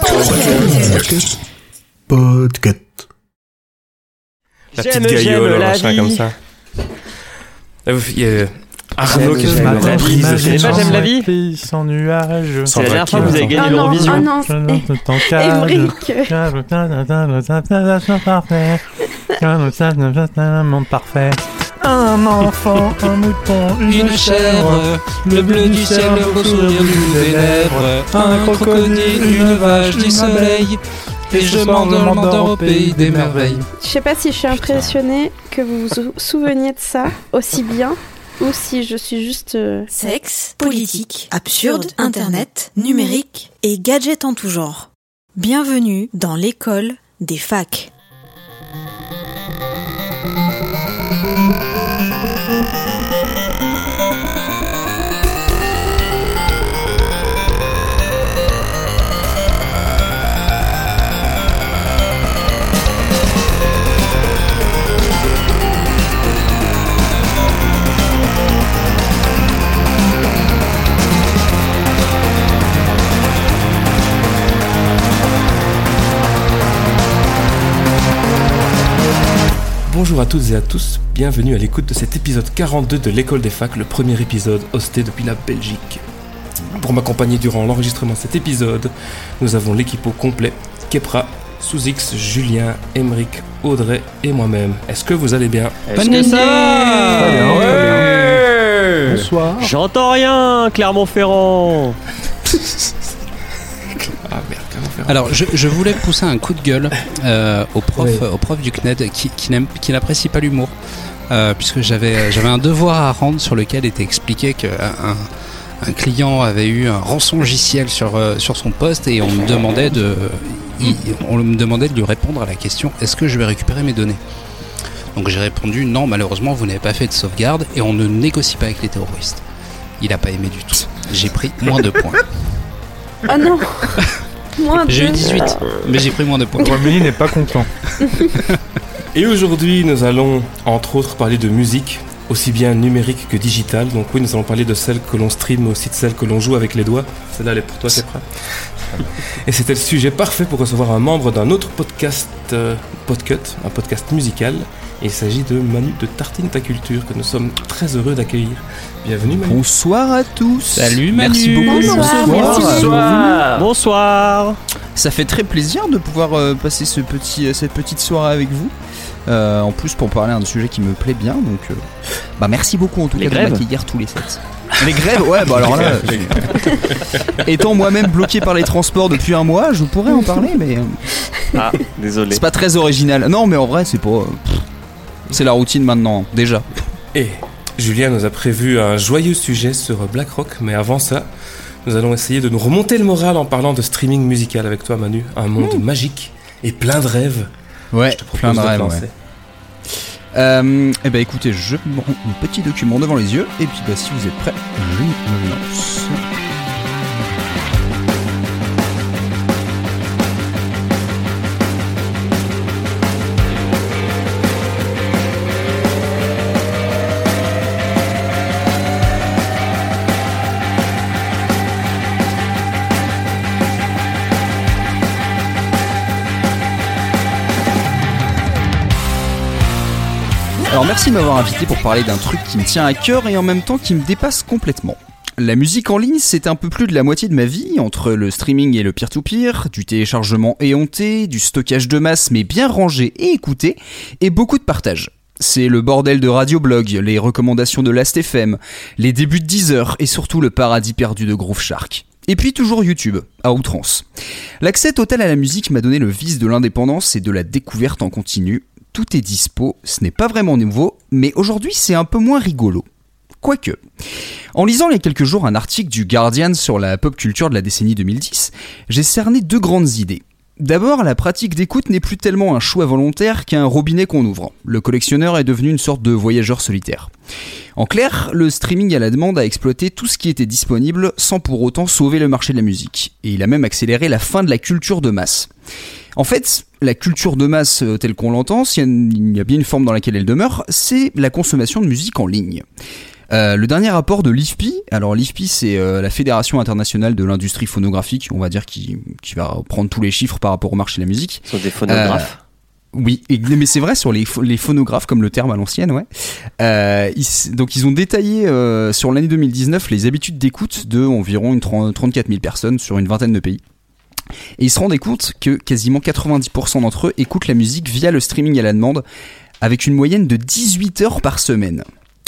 Podcast. Podcast. La J'aime, petite j'aime gaillole, la machin vie. comme ça. Là, vous- Il y a Arnaud qui J'aime, fait la C'est. J'aime la vie Sans nuage. C'est la dernière fois que vous avez gagné Ah non, l'Eurovision. ah non, Un monde parfait. Un enfant, un mouton, une, Une chèvre, le bleu du ciel, le beau sourire du bout des lèvres, un crocodile, une vache, du soleil, et je m'endors au pays des merveilles. Je sais pas si je suis impressionnée que vous vous souveniez de ça aussi bien ou si je suis juste. euh, Sexe, politique, absurde, internet, numérique et gadgets en tout genre. Bienvenue dans l'école des facs. Bonjour à toutes et à tous, bienvenue à l'écoute de cet épisode 42 de l'école des facs, le premier épisode hosté depuis la Belgique. Pour m'accompagner durant l'enregistrement de cet épisode, nous avons l'équipe au complet, Kepra, Sous-X, Julien, Emeric, Audrey et moi-même. Est-ce que vous allez bien Est-ce que ça va Très bien, très Ouais Bonsoir. J'entends rien, Clermont-Ferrand Ah merde, Alors, je, je voulais pousser un coup de gueule euh, au, prof, au prof du CNED qui, n'apprécie pas l'humour. euh, puisque j'avais j'avais un devoir à rendre sur lequel était expliqué qu'un un client avait eu un rançongiciel sur, euh, sur son poste et on me demandait de il- on me demandait de lui répondre à la question est-ce que je vais récupérer mes données? Donc j'ai répondu non malheureusement vous n'avez pas fait de sauvegarde et on ne négocie pas avec les terroristes. Il n'a pas aimé du tout. J'ai pris moins de points. Ah non Moins j'ai eu deux. 18 mais j'ai pris moins de points Romilly n'est pas content. Et aujourd'hui, nous allons entre autres parler de musique, aussi bien numérique que digitale. Donc oui, nous allons parler de celle que l'on stream, mais aussi de celle que l'on joue avec les doigts. Celle-là, elle est pour toi, Kepra. Et c'était le sujet parfait pour recevoir un membre d'un autre podcast, euh, Podcut, un podcast musical. Et il s'agit de Manu de Tartine Ta Culture, que nous sommes très heureux d'accueillir. Bienvenue Manu. Bonsoir à tous. Salut, Merci Manu. beaucoup. Bonsoir, merci. Bonsoir Bonsoir Ça fait très plaisir de pouvoir euh, passer ce petit, euh, cette petite soirée avec vous. Euh, en plus pour parler d'un sujet qui me plaît bien, donc euh, bah merci beaucoup en tout Les cas grèves de m'accueillir tous les sept. Les grèves, ouais, bah alors là, étant moi-même bloqué par les transports depuis un mois, je pourrais en parler, mais euh, Ah, désolé. c'est pas très original. Non, mais en vrai, c'est pas. euh, pff, c'est la routine maintenant, déjà. Et Julien nous a prévu un joyeux sujet sur BlackRock, mais avant ça, nous allons essayer de nous remonter le moral en parlant de streaming musical avec toi Manu. Un monde magique et plein de rêves. Ouais, Je te propose plein de rêves. ouais. Euh, et ben écoutez, je prends mon petit document devant les yeux, et puis bah, si vous êtes prêts, je me lance. Alors merci de m'avoir invité pour parler d'un truc qui me tient à cœur et en même temps qui me dépasse complètement. La musique en ligne, c'est un peu plus de la moitié de ma vie, entre le streaming et le peer-to-peer, du téléchargement éhonté, du stockage de masse mais bien rangé et écouté, et beaucoup de partage. C'est le bordel de Radioblog, les recommandations de Last.fm, les débuts de Deezer et surtout le paradis perdu de Groove Shark. Et puis toujours YouTube, à outrance. L'accès total à la musique m'a donné le vice de l'indépendance et de la découverte en continu. Tout est dispo, ce n'est pas vraiment nouveau, mais aujourd'hui c'est un peu moins rigolo. Quoique. En lisant il y a quelques jours un article du Guardian sur la pop culture de la décennie 2010, j'ai cerné deux grandes idées. D'abord, la pratique d'écoute n'est plus tellement un choix volontaire qu'un robinet qu'on ouvre. Le collectionneur est devenu une sorte de voyageur solitaire. En clair, le streaming à la demande a exploité tout ce qui était disponible sans pour autant sauver le marché de la musique. Et il a même accéléré la fin de la culture de masse. En fait, la culture de masse euh, telle qu'on l'entend, s'il y a une- il y a bien une forme dans laquelle elle demeure, c'est la consommation de musique en ligne. Euh, le dernier rapport de l'IFPI, alors l'IFPI c'est euh, la Fédération internationale de l'industrie phonographique, on va dire qui, qui va prendre tous les chiffres par rapport au marché de la musique. Sont des phonographes. Oui, et- mais c'est vrai sur les, pho- les phonographes, comme le terme à l'ancienne, ouais. Ils- donc ils ont détaillé sur l'année 2019 les habitudes d'écoute de environ une 30 34 000 personnes sur une vingtaine de pays. Et ils se rendaient compte que quasiment 90% d'entre eux écoutent la musique via le streaming à la demande, avec une moyenne de 18 heures par semaine.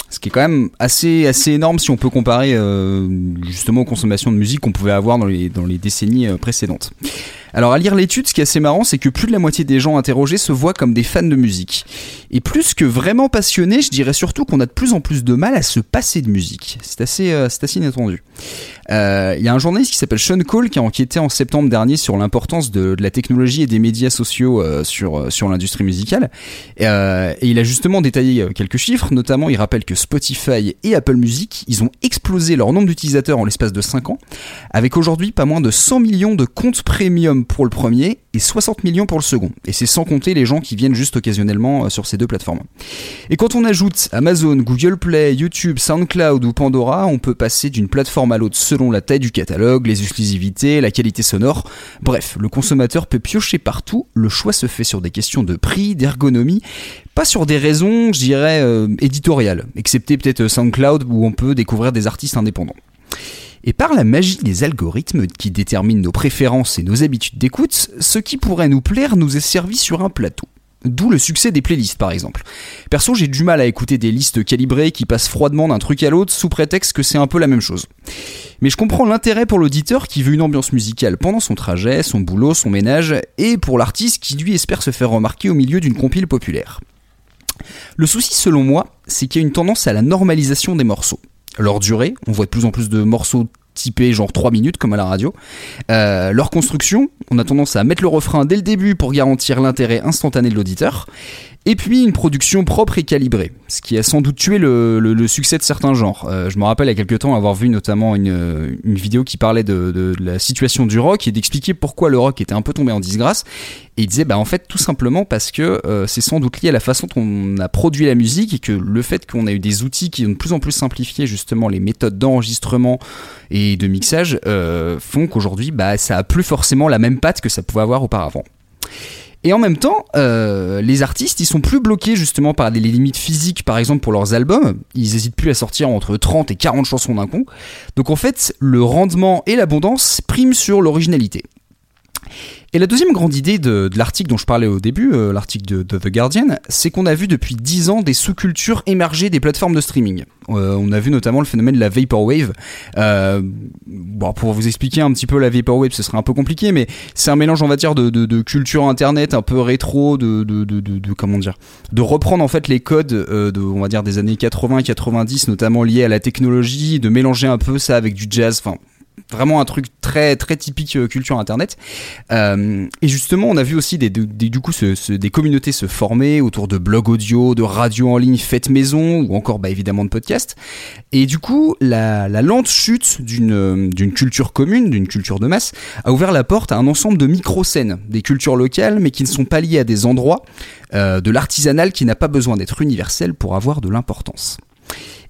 Ce qui est quand même assez, énorme si on peut comparer euh, justement aux consommations de musique qu'on pouvait avoir dans les, dans les décennies euh, précédentes. Alors à lire l'étude, ce qui est assez marrant, c'est que plus de la moitié des gens interrogés se voient comme des fans de musique. Et plus que vraiment passionnés, je dirais surtout qu'on a de plus en plus de mal à se passer de musique. C'est assez, euh, assez inattendu. Euh, Il y a un journaliste qui s'appelle Sean Cole qui a enquêté en septembre dernier sur l'importance de, la technologie et des médias sociaux euh, sur, sur l'industrie musicale. Et, il a justement détaillé quelques chiffres, notamment il rappelle que Spotify et Apple Music, ils ont explosé leur nombre d'utilisateurs en l'espace de 5 ans, avec aujourd'hui pas moins de 100 millions de comptes premium pour le premier et 60 millions pour le second. Et c'est sans compter les gens qui viennent juste occasionnellement euh, sur ces deux plateformes. Et quand on ajoute Amazon, Google Play, YouTube, SoundCloud ou Pandora, on peut passer d'une plateforme à l'autre selon la taille du catalogue, les exclusivités, la qualité sonore. Bref, le consommateur peut piocher partout, le choix se fait sur des questions de prix, d'ergonomie, pas sur des raisons, je dirais, euh, éditoriales, excepté peut-être SoundCloud où on peut découvrir des artistes indépendants. Et par la magie des algorithmes qui déterminent nos préférences et nos habitudes d'écoute, ce qui pourrait nous plaire nous est servi sur un plateau. D'où le succès des playlists par exemple. Perso, j'ai du mal à écouter des listes calibrées qui passent froidement d'un truc à l'autre sous prétexte que c'est un peu la même chose. Mais je comprends l'intérêt pour l'auditeur qui veut une ambiance musicale pendant son trajet, son boulot, son ménage, et pour l'artiste qui lui espère se faire remarquer au milieu d'une compile populaire. Le souci selon moi, c'est qu'il y a une tendance à la normalisation des morceaux. Leur durée, on voit de plus en plus de morceaux typés genre 3 minutes comme à la radio. Euh, leur construction, on a tendance à mettre le refrain dès le début pour garantir l'intérêt instantané de l'auditeur. Et puis une production propre et calibrée, ce qui a sans doute tué le, succès de certains genres. Euh, je me rappelle il y a quelques temps avoir vu notamment une, vidéo qui parlait de la situation du rock et d'expliquer pourquoi le rock était un peu tombé en disgrâce. Et il disait bah en fait tout simplement parce que euh, c'est sans doute lié à la façon dont on a produit la musique et que le fait qu'on a eu des outils qui ont de plus en plus simplifié justement les méthodes d'enregistrement et de mixage euh, font qu'aujourd'hui bah ça a plus forcément la même patte que ça pouvait avoir auparavant. Et en même temps, euh, les artistes, ils sont plus bloqués justement par des limites physiques, par exemple pour leurs albums. Ils hésitent plus à sortir entre 30 et 40 chansons d'un coup. Donc en fait, le rendement et l'abondance priment sur l'originalité. Et la deuxième grande idée de, l'article dont je parlais au début, euh, l'article de, The Guardian, c'est qu'on a vu depuis 10 ans des sous-cultures émerger des plateformes de streaming. Euh, on a vu notamment le phénomène de la Vaporwave. Euh, bon, pour vous expliquer un petit peu la Vaporwave, ce serait un peu compliqué, mais c'est un mélange, on va dire, de, culture internet un peu rétro, de, comment dire, de reprendre en fait les codes de, on va dire, des années 80-90, notamment liés à la technologie, de mélanger un peu ça avec du jazz, vraiment un truc très très typique euh, culture internet. Euh, et justement on a vu aussi des, du coup des communautés se former autour de blogs audio de radios en ligne faites maison ou encore bah, évidemment de podcasts. Et du coup la, lente chute d'une euh, d'une culture commune d'une culture de masse a ouvert la porte à un ensemble de micro-scènes des cultures locales mais qui ne sont pas liées à des endroits de l'artisanal qui n'a pas besoin d'être universel pour avoir de l'importance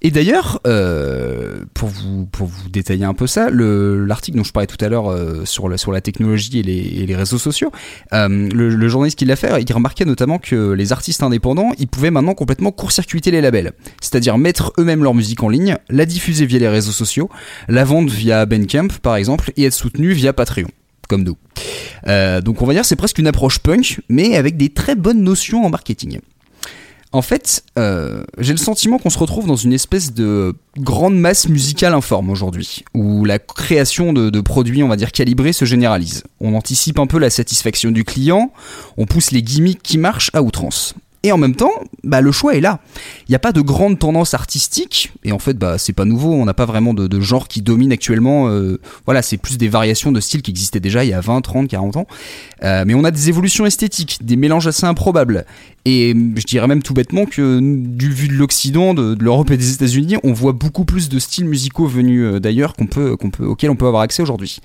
et d'ailleurs, euh, pour, vous, pour vous détailler un peu ça, le- l'article dont je parlais tout à l'heure euh, sur, la, sur la technologie et les, les réseaux sociaux, euh, le, journaliste qui l'a fait, il remarquait notamment que les artistes indépendants, ils pouvaient maintenant complètement court-circuiter les labels. C'est-à-dire mettre eux-mêmes leur musique en ligne, la diffuser via les réseaux sociaux, la vendre via Bandcamp par exemple, et être soutenu via Patreon comme nous. Donc on va dire c'est presque une approche punk, mais avec des très bonnes notions en marketing. En fait, euh, j'ai le sentiment qu'on se retrouve dans une espèce de grande masse musicale informe aujourd'hui, où la création de, de produits, on va dire calibrés, se généralise. On anticipe un peu la satisfaction du client, on pousse les gimmicks qui marchent à outrance. Et en même temps, bah, le choix est là. Il n'y a pas de grande tendance artistique, et en fait, bah, c'est pas nouveau, on n'a pas vraiment de, genre qui domine actuellement. euh, voilà, c'est plus des variations de styles qui existaient déjà il y a 20, 30, 40 ans. Euh, mais on a des évolutions esthétiques, des mélanges assez improbables. Et je dirais même tout bêtement que du vu de l'Occident, de, l'Europe et des États-Unis, on voit beaucoup plus de styles musicaux venus euh, d'ailleurs qu'on peut, qu'on peut, auxquels on peut avoir accès aujourd'hui.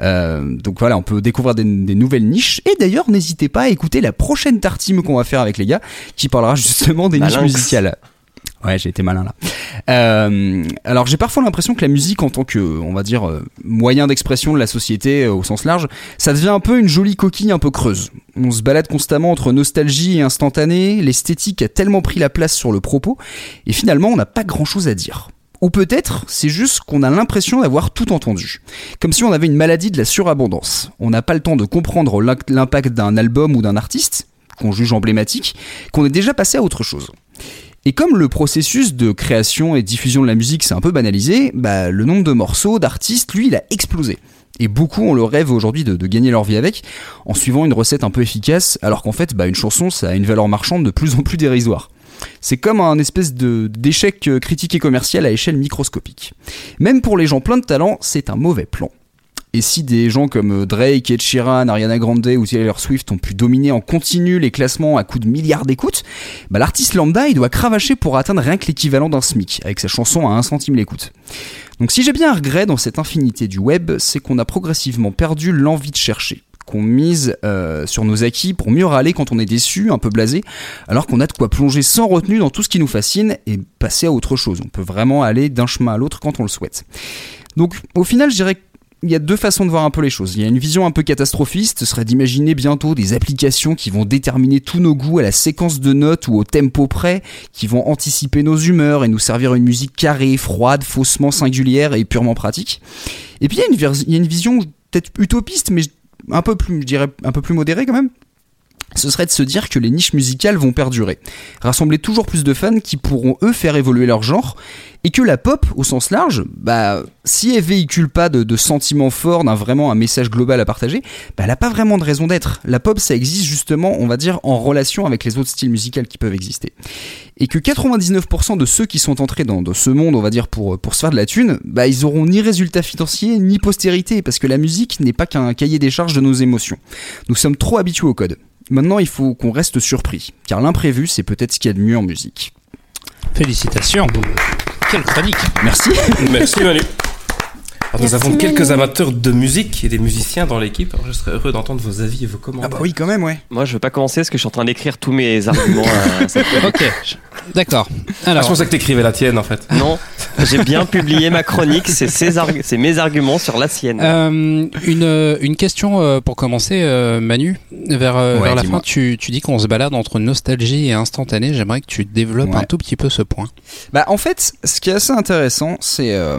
Donc voilà, on peut découvrir des, des nouvelles niches. Et d'ailleurs, n'hésitez pas à écouter la prochaine tartime qu'on va faire avec les gars, qui parlera justement des niches musicales. Ouais, j'ai été malin là. Euh, alors j'ai parfois l'impression que la musique en tant que, on va dire, euh, moyen d'expression de la société euh, au sens large, ça devient un peu une jolie coquille un peu creuse. On se balade constamment entre nostalgie et instantané, l'esthétique a tellement pris la place sur le propos, et finalement on n'a pas grand-chose à dire. Ou peut-être c'est juste qu'on a l'impression d'avoir tout entendu. Comme si on avait une maladie de la surabondance. On n'a pas le temps de comprendre l'im- l'impact d'un album ou d'un artiste, qu'on juge emblématique, qu'on est déjà passé à autre chose. Et comme le processus de création et diffusion de la musique s'est un peu banalisé, bah, le nombre de morceaux, d'artistes, lui, il a explosé. Et beaucoup ont le rêve aujourd'hui de, gagner leur vie avec, en suivant une recette un peu efficace, alors qu'en fait, bah, une chanson, ça a une valeur marchande de plus en plus dérisoire. C'est comme un espèce d'échec euh, critique et commercial à échelle microscopique. Même pour les gens pleins de talent, c'est un mauvais plan. Et si des gens comme euh, Drake, Ed Sheeran, Ariana Grande ou Taylor Swift ont pu dominer en continu les classements à coups de milliards d'écoutes, bah l'artiste lambda doit cravacher pour atteindre rien que l'équivalent d'un SMIC, avec sa chanson à 1 centime l'écoute. Donc si j'ai bien un regret dans cette infinité du web, c'est qu'on a progressivement perdu l'envie de chercher qu'on mise euh, sur nos acquis pour mieux râler quand on est déçu, un peu blasé, alors qu'on a de quoi plonger sans retenue dans tout ce qui nous fascine et passer à autre chose. On peut vraiment aller d'un chemin à l'autre quand on le souhaite. Donc au final, je dirais il y a deux façons de voir un peu les choses. Il y a une vision un peu catastrophiste, ce serait d'imaginer bientôt des applications qui vont déterminer tous nos goûts à la séquence de notes ou au tempo près, qui vont anticiper nos humeurs et nous servir une musique carrée, froide, faussement singulière et purement pratique. Et puis il y a une, vision peut-être utopiste, mais un plus, je un peu plus modérée quand même. Ce serait de se dire que les niches musicales vont perdurer, rassembler toujours plus de fans qui pourront eux faire évoluer leur genre, et que la pop, au sens large, bah, si elle véhicule pas de, sentiments forts, d'un vraiment un message global à partager, bah, elle a pas vraiment de raison d'être. La pop, ça existe justement, on va dire, en relation avec les autres styles musicaux qui peuvent exister. Et que 99% de ceux qui sont entrés dans, ce monde, on va dire, pour, pour se faire de la thune, bah, ils auront ni résultat financier, ni postérité, parce que la musique n'est pas qu'un cahier des charges de nos émotions. Nous sommes trop habitués au code. Maintenant, il faut qu'on reste surpris, car l'imprévu, c'est peut-être ce qu'il y a de mieux en musique. Félicitations. Quelle chronique. Merci. Merci Manu. Alors, nous avons quelques amateurs de musique et des musiciens dans l'équipe. Alors, je serais heureux d'entendre vos avis et vos commentaires. Ah bah oui, quand même, ouais. Moi, je veux pas commencer parce que je suis en train d'écrire tous mes arguments. à cette- Ok, d'accord. Ah, Alors, je pensais que t'écrivais la tienne en fait. Non, j'ai bien publié ma chronique. C'est ses arg- c'est mes arguments sur la sienne. euh, une, euh, une question euh, pour commencer, euh, Manu. Vers, euh, Ouais, vers la fin, tu, tu dis qu'on se balade entre nostalgie et instantané. J'aimerais que tu développes Ouais. un tout petit peu ce point. Bah en fait, ce qui est assez intéressant, c'est euh,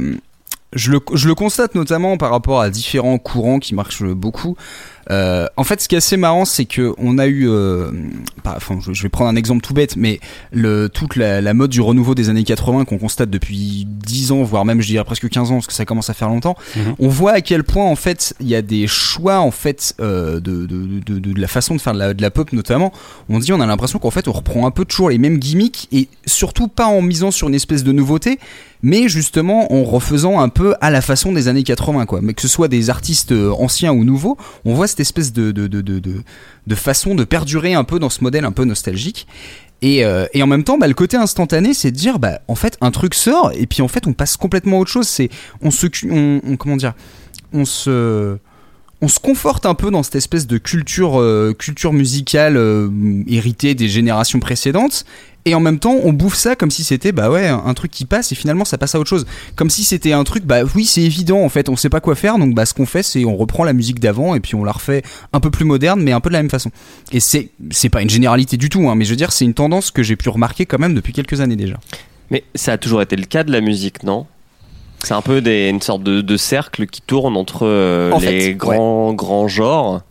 je le, je le constate notamment par rapport à différents courants qui marchent beaucoup. Euh, en fait, ce qui est assez marrant, c'est que on a eu, euh, pas- enfin, je, vais prendre un exemple tout bête, mais le, toute la, la mode du renouveau des années 80 qu'on constate depuis 10 ans, voire même je dirais presque 15 ans, parce que ça commence à faire longtemps. Mhm. On voit à quel point en fait il y a des choix en fait euh, de, de, de, de, de la façon de faire de la, la pop notamment. On dit, on a l'impression qu'en fait on reprend un peu toujours les mêmes gimmicks et surtout pas en misant sur une espèce de nouveauté, mais justement en refaisant un peu à la façon des années 80 quoi. Mais que ce soit des artistes anciens ou nouveaux, on voit cette espèce de, de, de, de, de, façon de perdurer un peu dans ce modèle un peu nostalgique. Et, euh, et en même temps, bah, le côté instantané, c'est de dire, bah, en fait, un truc sort, et puis en fait, on passe complètement à autre chose. C'est, on se, on, on- comment dire, on se, on se conforte un peu dans cette espèce de culture, euh, culture musicale euh, héritée des générations précédentes. Et en même temps, on bouffe ça comme si c'était bah ouais un truc qui passe et finalement ça passe à autre chose. Comme si c'était un truc bah oui c'est évident en fait on sait pas quoi faire donc bah ce qu'on fait c'est on reprend la musique d'avant et puis on la refait un peu plus moderne mais un peu de la même façon. Et c'est c'est pas une généralité du tout hein, mais je veux dire c'est une tendance que j'ai pu remarquer quand même depuis quelques années déjà. Mais ça a toujours été le cas de la musique, non? C'est un peu des, une sorte de, de cercle qui tourne entre euh, En les fait, grands, grands genres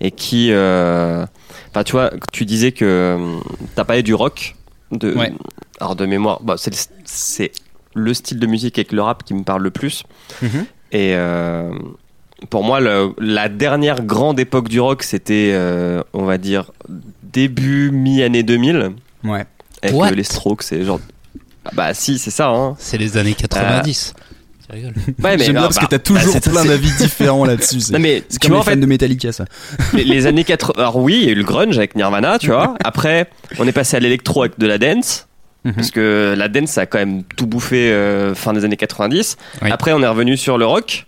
et qui. euh, Enfin, tu vois, tu disais que euh, t'as parlé du rock. De, Ouais. Alors, de mémoire, bah, c'est le, c'est le style de musique avec le rap qui me parle le plus. Mhm. Et euh, pour moi, le- la dernière grande époque du rock, c'était, euh, on va dire, début, mi-année 2000. Ouais. Avec What? euh, les Strokes et genre. Ah Bah, si, c'est ça, hein. C'est les années 90. Tu rigoles. Ouais, mais J'aime bien bah, parce bah, que t'as toujours bah, c'est- plein d'avis différents là-dessus. C'est Non, mais tu comme vois, les en fans fait, de Metallica ça. les, les années 80. Alors, oui, il y a eu le grunge avec Nirvana, tu vois. Après, on est passé à l'électro avec de la dance. Mhm. Parce que la dance, ça a quand même tout bouffé euh, fin des années 90. Oui. Après, on est revenu sur le rock.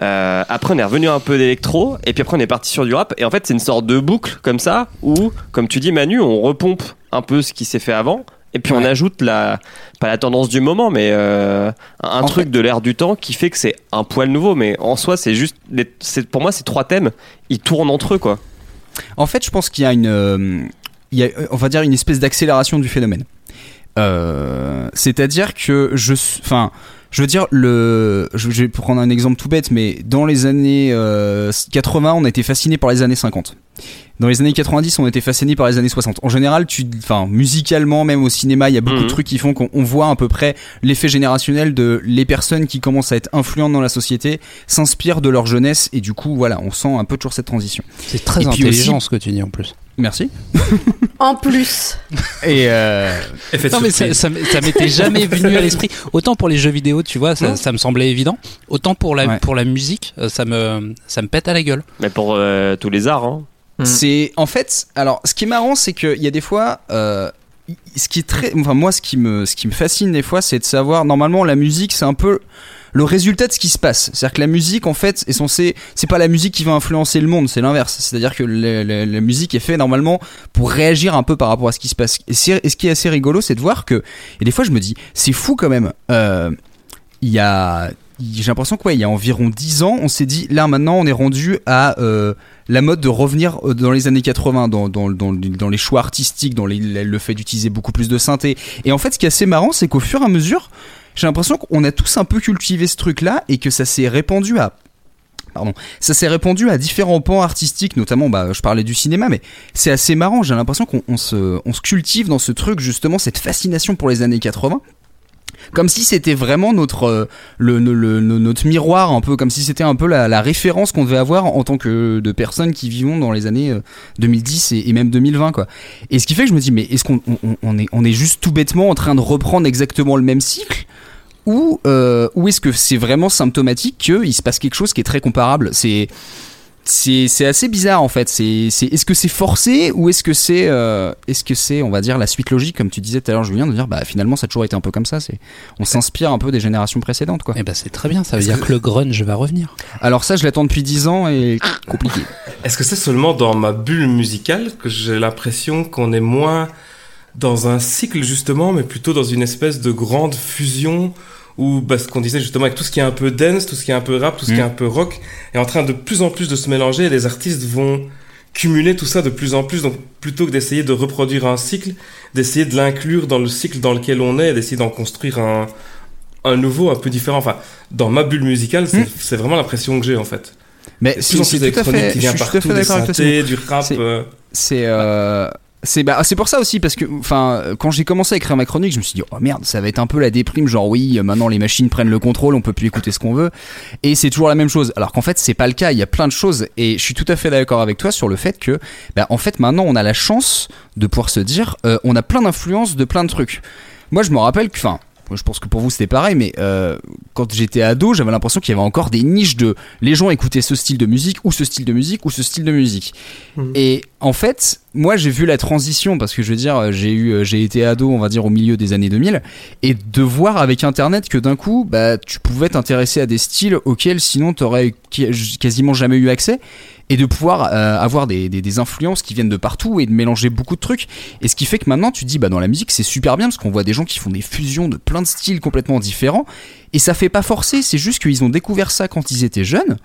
Euh, après, on est revenu un peu d'électro. Et puis après, on est parti sur du rap. Et en fait, c'est une sorte de boucle comme ça où, comme tu dis, Manu, on repompe un peu ce qui s'est fait avant. Et puis on Ouais. ajoute la, pas la tendance du moment, mais euh, un En truc de l'air du temps qui fait que c'est un poil nouveau. Mais en soi, c'est juste, les- pour moi, ces trois thèmes, ils tournent entre eux, quoi. En fait, je pense qu'il y a une, euh, il y a, euh, on va dire une espèce d'accélération du phénomène. Euh, C'est-à-dire que je, enfin, je veux dire le, je vais prendre un exemple tout bête, mais dans les années euh, 80, on a été fasciné par les années 50. Dans les années 90, on était fasciné par les années 60. En général, tu, enfin, musicalement, même au cinéma, il y a beaucoup Mhm. de trucs qui font qu'on on voit à peu près l'effet générationnel de les personnes qui commencent à être influentes dans la société s'inspirent de leur jeunesse et du coup, voilà, on sent un peu toujours cette transition. C'est très Et puis intelligent aussi- ce que tu dis en plus. Merci. En plus. Et euh, Non mais ça, m'était jamais venu à l'esprit. Autant pour les jeux vidéo, tu vois, ça, me semblait évident. Autant pour la Ouais. pour la musique, euh, ça me ça me pète à la gueule. Mais pour euh, tous les arts, hein. Mm. c'est en fait, alors ce qui est marrant, c'est qu'il y a des fois, euh, ce qui est très, enfin moi, ce qui me, ce qui me fascine des fois, c'est de savoir. Normalement, la musique, c'est un peu le résultat de ce qui se passe. C'est-à-dire que la musique, en fait, est censée, c'est pas la musique qui va influencer le monde, c'est l'inverse. C'est-à-dire que la, musique est faite normalement pour réagir un peu par rapport à ce qui se passe. Et, ce qui est assez rigolo, c'est de voir que, et des fois, je me dis, c'est fou quand même. Euh, il y a j'ai l'impression que ouais, il y a environ 10 ans, on s'est dit là maintenant on est rendu à euh, la mode de revenir euh, dans les années 80 dans, dans, dans, les choix artistiques, dans le fait d'utiliser beaucoup plus de synthé. Et en fait, ce qui est assez marrant, c'est qu'au fur et à mesure, j'ai l'impression qu'on a tous un peu cultivé ce truc-là et que ça s'est répandu à Pardon. Ça s'est répandu à différents pans artistiques, notamment, bah, je parlais du cinéma, mais c'est assez marrant. J'ai l'impression qu'on on se, on se cultive dans ce truc, justement, cette fascination pour les années 80. Comme si c'était vraiment notre, euh, le, le- le- notre miroir, un peu, comme si c'était un peu la, référence qu'on devait avoir en tant que de personnes qui vivons dans les années euh, 2010 et, et même 2020, quoi. Et ce qui fait que je me dis, mais est-ce qu'on on, on- on est, on est juste tout bêtement en train de reprendre exactement le même cycle ou, euh, ou est-ce que c'est vraiment symptomatique qu'il se passe quelque chose qui est très comparable? C'est c'est c'est assez bizarre en fait. C'est c'est est-ce que c'est forcé ou est-ce que c'est euh, est-ce que c'est on va dire la suite logique comme tu disais tout à l'heure Julien de dire bah finalement ça a toujours été un peu comme ça. C'est on s'inspire un peu des générations précédentes quoi. Et ben c'est très bien, ça veut Est-ce dire que- que le grunge va revenir. Alors ça je l'attends depuis 10 ans et compliqué. Est-ce que c'est seulement dans ma bulle musicale que j'ai l'impression qu'on est moins dans un cycle justement, mais plutôt dans une espèce de grande fusion où, bah, ce qu'on disait justement avec tout ce qui est un peu dance, tout ce qui est un peu rap, tout ce qui est Mm. un peu rock, est en train de plus en plus de se mélanger et les artistes vont cumuler tout ça de plus en plus. Donc plutôt que d'essayer de reproduire un cycle, d'essayer de l'inclure dans le cycle dans lequel on est et d'essayer d'en construire un, un nouveau un peu différent. Enfin, dans ma bulle musicale, c'est Mm. vraiment l'impression que j'ai en fait. Mais en c'est tout à d'électronique fait qui je vient suis tout à partout, fait des synthés, du rap. C'est- euh, C'est bah, pour ça aussi parce que enfin quand j'ai commencé à écrire ma chronique je me suis dit oh merde ça va être un peu la déprime genre oui maintenant les machines prennent le contrôle on peut plus écouter ce qu'on veut. Et c'est toujours la même chose. Alors qu'en fait c'est pas le cas il y a plein de choses et je suis tout à fait d'accord avec toi sur le fait que bah, en fait maintenant on a la chance de pouvoir se dire euh, on a plein d'influences de plein de trucs. Moi je me rappelle que je pense que pour vous c'était pareil, mais euh, quand j'étais ado, j'avais l'impression qu'il y avait encore des niches de les gens écoutaient ce style de musique ou ce style de musique ou ce style de musique. Et en fait, moi j'ai vu la transition parce que je veux dire, j'ai eu, euh, j'ai été ado, on va dire au milieu des années 2000, et de voir avec Internet que d'un coup, bah, tu pouvais t'intéresser à des styles auxquels sinon t'aurais quasiment jamais eu accès, et de pouvoir euh, avoir des, des, influences qui viennent de partout et de mélanger beaucoup de trucs. Et ce qui fait que maintenant tu dis, bah dans la musique c'est super bien parce qu'on voit des gens qui font des fusions de plein de styles complètement différents, et ça fait pas forcer, c'est juste qu'ils ont découvert ça quand ils étaient jeunes.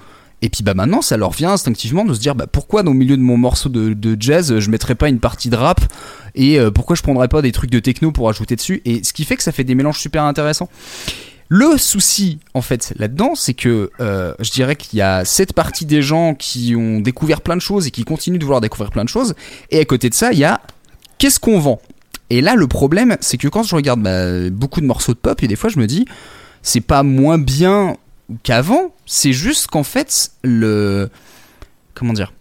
Et puis bah maintenant ça leur vient instinctivement de se dire bah pourquoi dans le milieu de mon morceau de, de jazz je mettrais pas une partie de rap et euh, pourquoi je prendrais pas des trucs de techno pour ajouter dessus? Et ce qui fait que ça fait des mélanges super intéressants. Le souci en fait là-dedans c'est que euh, je dirais qu'il y a cette partie des gens qui ont découvert plein de choses et qui continuent de vouloir découvrir plein de choses. Et à côté de ça il y a qu'est-ce qu'on vend? Et là le problème c'est que quand je regarde bah, beaucoup de morceaux de pop et des fois je me dis c'est pas moins bien qu'avant, c'est juste qu'en fait, le. Comment dire?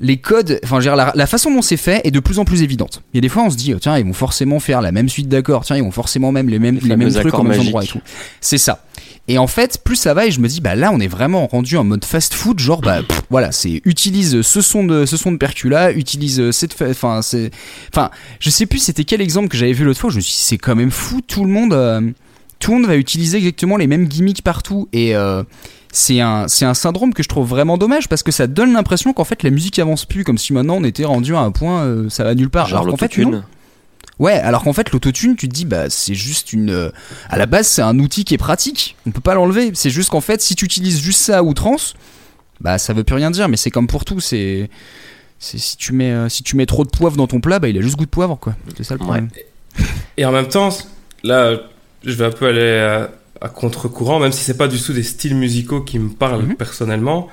Les codes, enfin, je veux dire, la, la façon dont c'est fait est de plus en plus évidente. Il y a des fois, on se dit, oh, tiens, ils vont forcément faire la même suite d'accords, tiens, ils vont forcément même les mêmes, Les les mêmes trucs en même endroit et tout. C'est ça. Et en fait, plus ça va, et je me dis, bah là, on est vraiment rendu en mode fast-food, genre, bah pff, voilà, c'est utilise ce son de ce son de percula, utilise cette, fa- enfin, c'est, enfin, je sais plus, c'était quel exemple que j'avais vu l'autre fois. Je me suis dit, c'est quand même fou, tout le monde. euh, tout le monde va utiliser exactement les mêmes gimmicks partout et euh, c'est un, c'est un syndrome que je trouve vraiment dommage parce que ça donne l'impression qu'en fait la musique avance plus comme si maintenant on était rendu à un point euh, ça va nulle part Genre alors qu'en fait l'autotune. non. Ouais, alors qu'en fait, l'autotune, tu te dis, bah, c'est juste une. euh, À la base, c'est un outil qui est pratique. On peut pas l'enlever. C'est juste qu'en fait, si tu utilises juste ça à outrance, bah, ça veut plus rien dire. Mais c'est comme pour tout. C'est. c'est- Si tu, mets, euh, si tu mets trop de poivre dans ton plat, bah, il a juste goût de poivre, quoi. C'est ça le problème. Et en même temps, là, je vais un peu aller à, contre-courant, même si c'est pas du tout des styles musicaux qui me parlent Mhm. personnellement.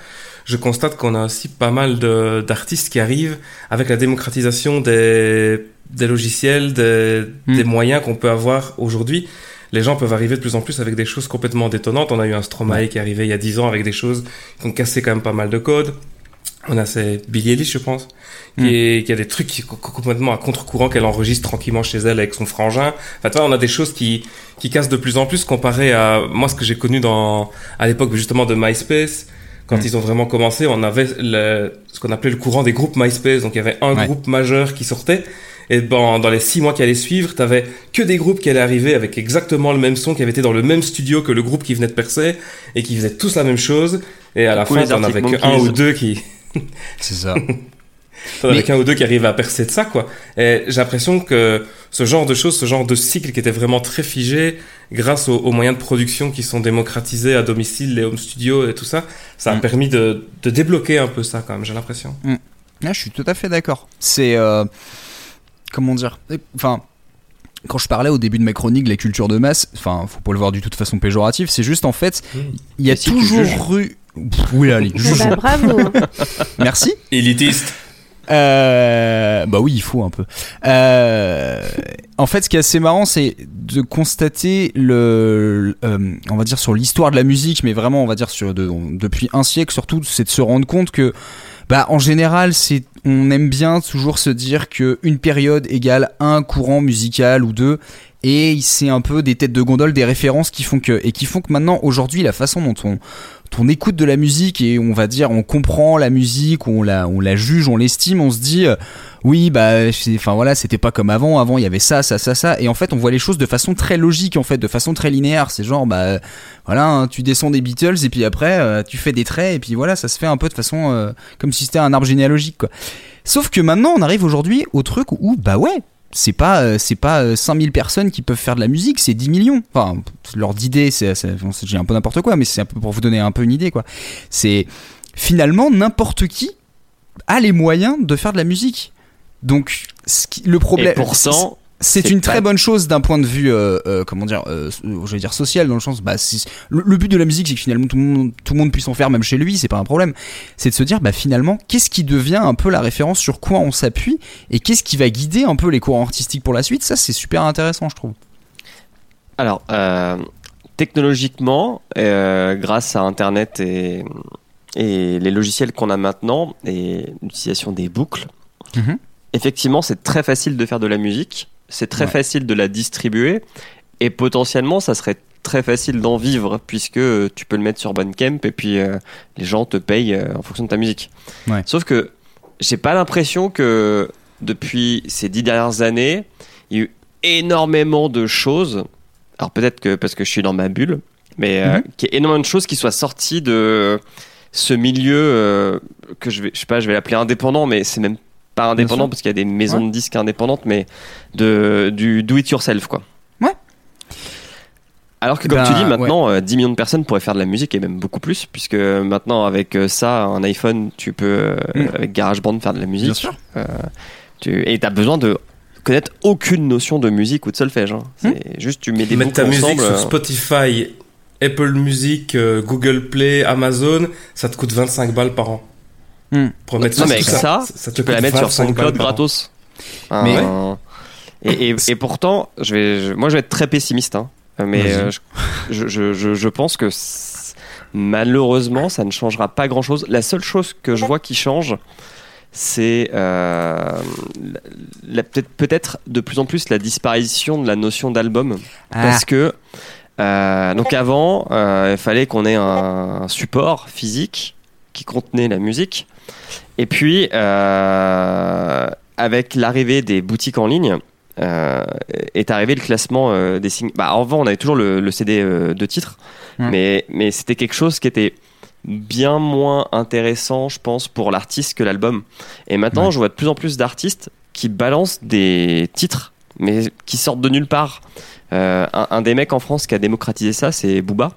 Je constate qu'on a aussi pas mal d'artistes qui arrivent avec la démocratisation des, des logiciels, des, Mhm. des moyens qu'on peut avoir aujourd'hui. Les gens peuvent arriver de plus en plus avec des choses complètement détonnantes. On a eu un Stromae qui est arrivé il y a 10 ans avec des choses qui ont cassé quand même pas mal de codes. On a c'est Billie Eilish, je pense, qui, Mm. est, qui a des trucs qui, co- complètement à contre-courant qu'elle enregistre tranquillement chez elle avec son frangin. Enfin, tu vois, on a des choses qui, qui cassent de plus en plus comparé à moi ce que j'ai connu dans à l'époque justement de MySpace. Quand Mm. ils ont vraiment commencé, on avait le, ce qu'on appelait le courant des groupes MySpace. Donc il y avait un Ouais. groupe majeur qui sortait. Et dans, dans les six mois qui allaient suivre, t'avais que des groupes qui allaient arriver avec exactement le même son, qui avaient été dans le même studio que le groupe qui venait de percer, et qui faisaient tous la même chose. Et à la Ou fin, t'en avais que un ou deux qui, C'est ça. T'en avais qu'un ou deux qui arrivaient à percer de ça, quoi. Et j'ai l'impression que ce genre de choses, ce genre de cycle qui était vraiment très figé, grâce aux, aux moyens de production qui sont démocratisés à domicile, les home studios et tout ça, ça a Mm. permis de, de débloquer un peu ça, quand même, j'ai l'impression. Ah, je suis tout à fait d'accord. C'est. euh, comment dire Enfin. Quand je parlais au début de ma chronique de la culture de masse, enfin, faut pas le voir du tout de façon péjorative, c'est juste en fait, il y a toujours juges. eu. Oui, allez. Bah, bravo. Merci. Élitiste. Euh, bah oui, il faut un peu. Euh, en fait, ce qui est assez marrant, c'est de constater le, euh, on va dire sur l'histoire de la musique, mais vraiment, on va dire sur de- depuis un siècle surtout, c'est de se rendre compte que, bah, en général, c'est, on aime bien toujours se dire que une période égale un courant musical ou deux. Et c'est un peu des têtes de gondole, des références qui font que, et qui font que maintenant, aujourd'hui, la façon dont on, écoute de la musique et on va dire on comprend la musique, on la, on la juge, on l'estime, on se dit euh, oui bah enfin voilà c'était pas comme avant, avant il y avait ça, ça, ça, ça et en fait on voit les choses de façon très logique en fait, de façon très linéaire. C'est genre bah voilà hein, tu descends des Beatles et puis après euh, tu fais des traits et puis voilà ça se fait un peu de façon euh, comme si c'était un arbre généalogique quoi. Sauf que maintenant on arrive aujourd'hui au truc où bah ouais c'est pas euh, c'est pas euh, 5000 personnes qui peuvent faire de la musique, c'est 10 millions. Enfin, l'ordre d'idée, c'est j'ai un peu n'importe quoi, mais c'est un peu pour vous donner un peu une idée quoi. C'est finalement n'importe qui a les moyens de faire de la musique. Donc ce qui- le problème Et pourtant, c'est une pas- très bonne chose d'un point de vue, euh, euh, comment dire, euh, je vais dire social, dans le sens, bah, si- le, le but de la musique, c'est que finalement tout le monde, tout le monde puisse en faire, même chez lui, c'est pas un problème. C'est de se dire, bah, finalement, qu'est-ce qui devient un peu la référence sur quoi on s'appuie et qu'est-ce qui va guider un peu les courants artistiques pour la suite? Ça, c'est super intéressant, je trouve. Alors, technologiquement, grâce à Internet et, et les logiciels qu'on a maintenant et l'utilisation des boucles, Mhm. effectivement, c'est très facile de faire de la musique, c'est très Ouais. facile de la distribuer et potentiellement, ça serait très facile d'en vivre puisque euh, tu peux le mettre sur Bandcamp et puis euh, les gens te payent euh, en fonction de ta musique. Ouais. Sauf que j'ai pas l'impression que depuis ces dix dernières années, il y a eu énormément de choses. Alors peut-être que parce que je suis dans ma bulle, mais euh, Mhm. qu'il y ait énormément de choses qui soient sorties de ce milieu euh, que je vais, je sais pas, je vais l'appeler indépendant, mais c'est même pas indépendant parce qu'il y a des maisons Ouais. de disques indépendantes, mais de du do it yourself quoi. Ouais. Alors que comme Bah, tu dis, maintenant, euh, 10 millions de personnes pourraient faire de la musique et même beaucoup plus, puisque maintenant avec euh, ça, un iPhone, tu peux euh, Mm. avec GarageBand faire de la musique. Bien sûr. Tu, et t'as besoin de connaître aucune notion de musique ou de solfège. hein. C'est juste tu mets des Mettre ta musique sur Spotify, Apple Music, euh, Google Play, Amazon, ça te coûte 25 balles par an. Hmm. Pour mettre Non, ça, mais avec ça, ça te tu peux la mettre sur 25 balles SoundCloud gratos. Mais- Euh, et, et, et pourtant, je vais, je- moi je vais être très pessimiste, hein. mais euh, je, je, je, je pense que malheureusement ça ne changera pas grand chose. La seule chose que je vois qui change, c'est euh, peut-être de plus en plus la disparition de la notion d'album. Ah, Parce que euh, donc avant, euh, il fallait qu'on ait un support physique qui contenait la musique. Et puis, euh, avec l'arrivée des boutiques en ligne, euh, est arrivé le classement euh, des signes. Bah, avant, on avait toujours le, le CD euh, de titre, Hmm. mais, mais c'était quelque chose qui était bien moins intéressant, je pense, pour l'artiste que l'album. Et maintenant, je vois de plus en plus d'artistes qui balancent des titres mais qui sortent de nulle part. Un, un des mecs en France qui a démocratisé ça, c'est Booba,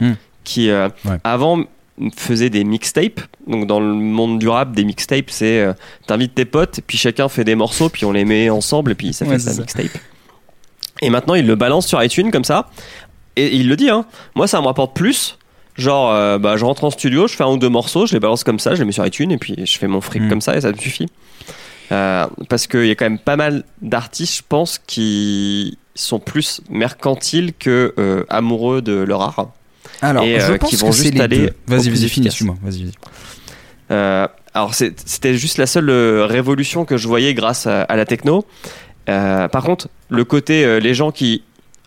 Hmm. qui Ouais. avant faisait des mixtapes. Donc dans le monde du rap, des mixtapes, c'est euh, t'invites tes potes, puis chacun fait des morceaux, puis on les met ensemble, et puis ça fait sa ça. mixtape. Et maintenant, il le balance sur iTunes comme ça, et il le dit. Hein, moi, ça me rapporte plus. Genre, euh, bah, je rentre en studio, je fais un ou deux morceaux, je les balance comme ça, je les mets sur iTunes, et puis je fais mon fric Hmm. comme ça, et ça me suffit. Euh, parce qu'il y a quand même pas mal d'artistes, je pense, qui sont plus mercantiles que euh, amoureux de leur art. Alors, Et, je euh, pense qui vont que juste aller Vas-y, vas-y, finis, excuse-moi. Vas-y, vas-y. Alors c'était juste la seule euh, révolution que je voyais grâce à, à la techno. Euh, par contre, le côté les gens qui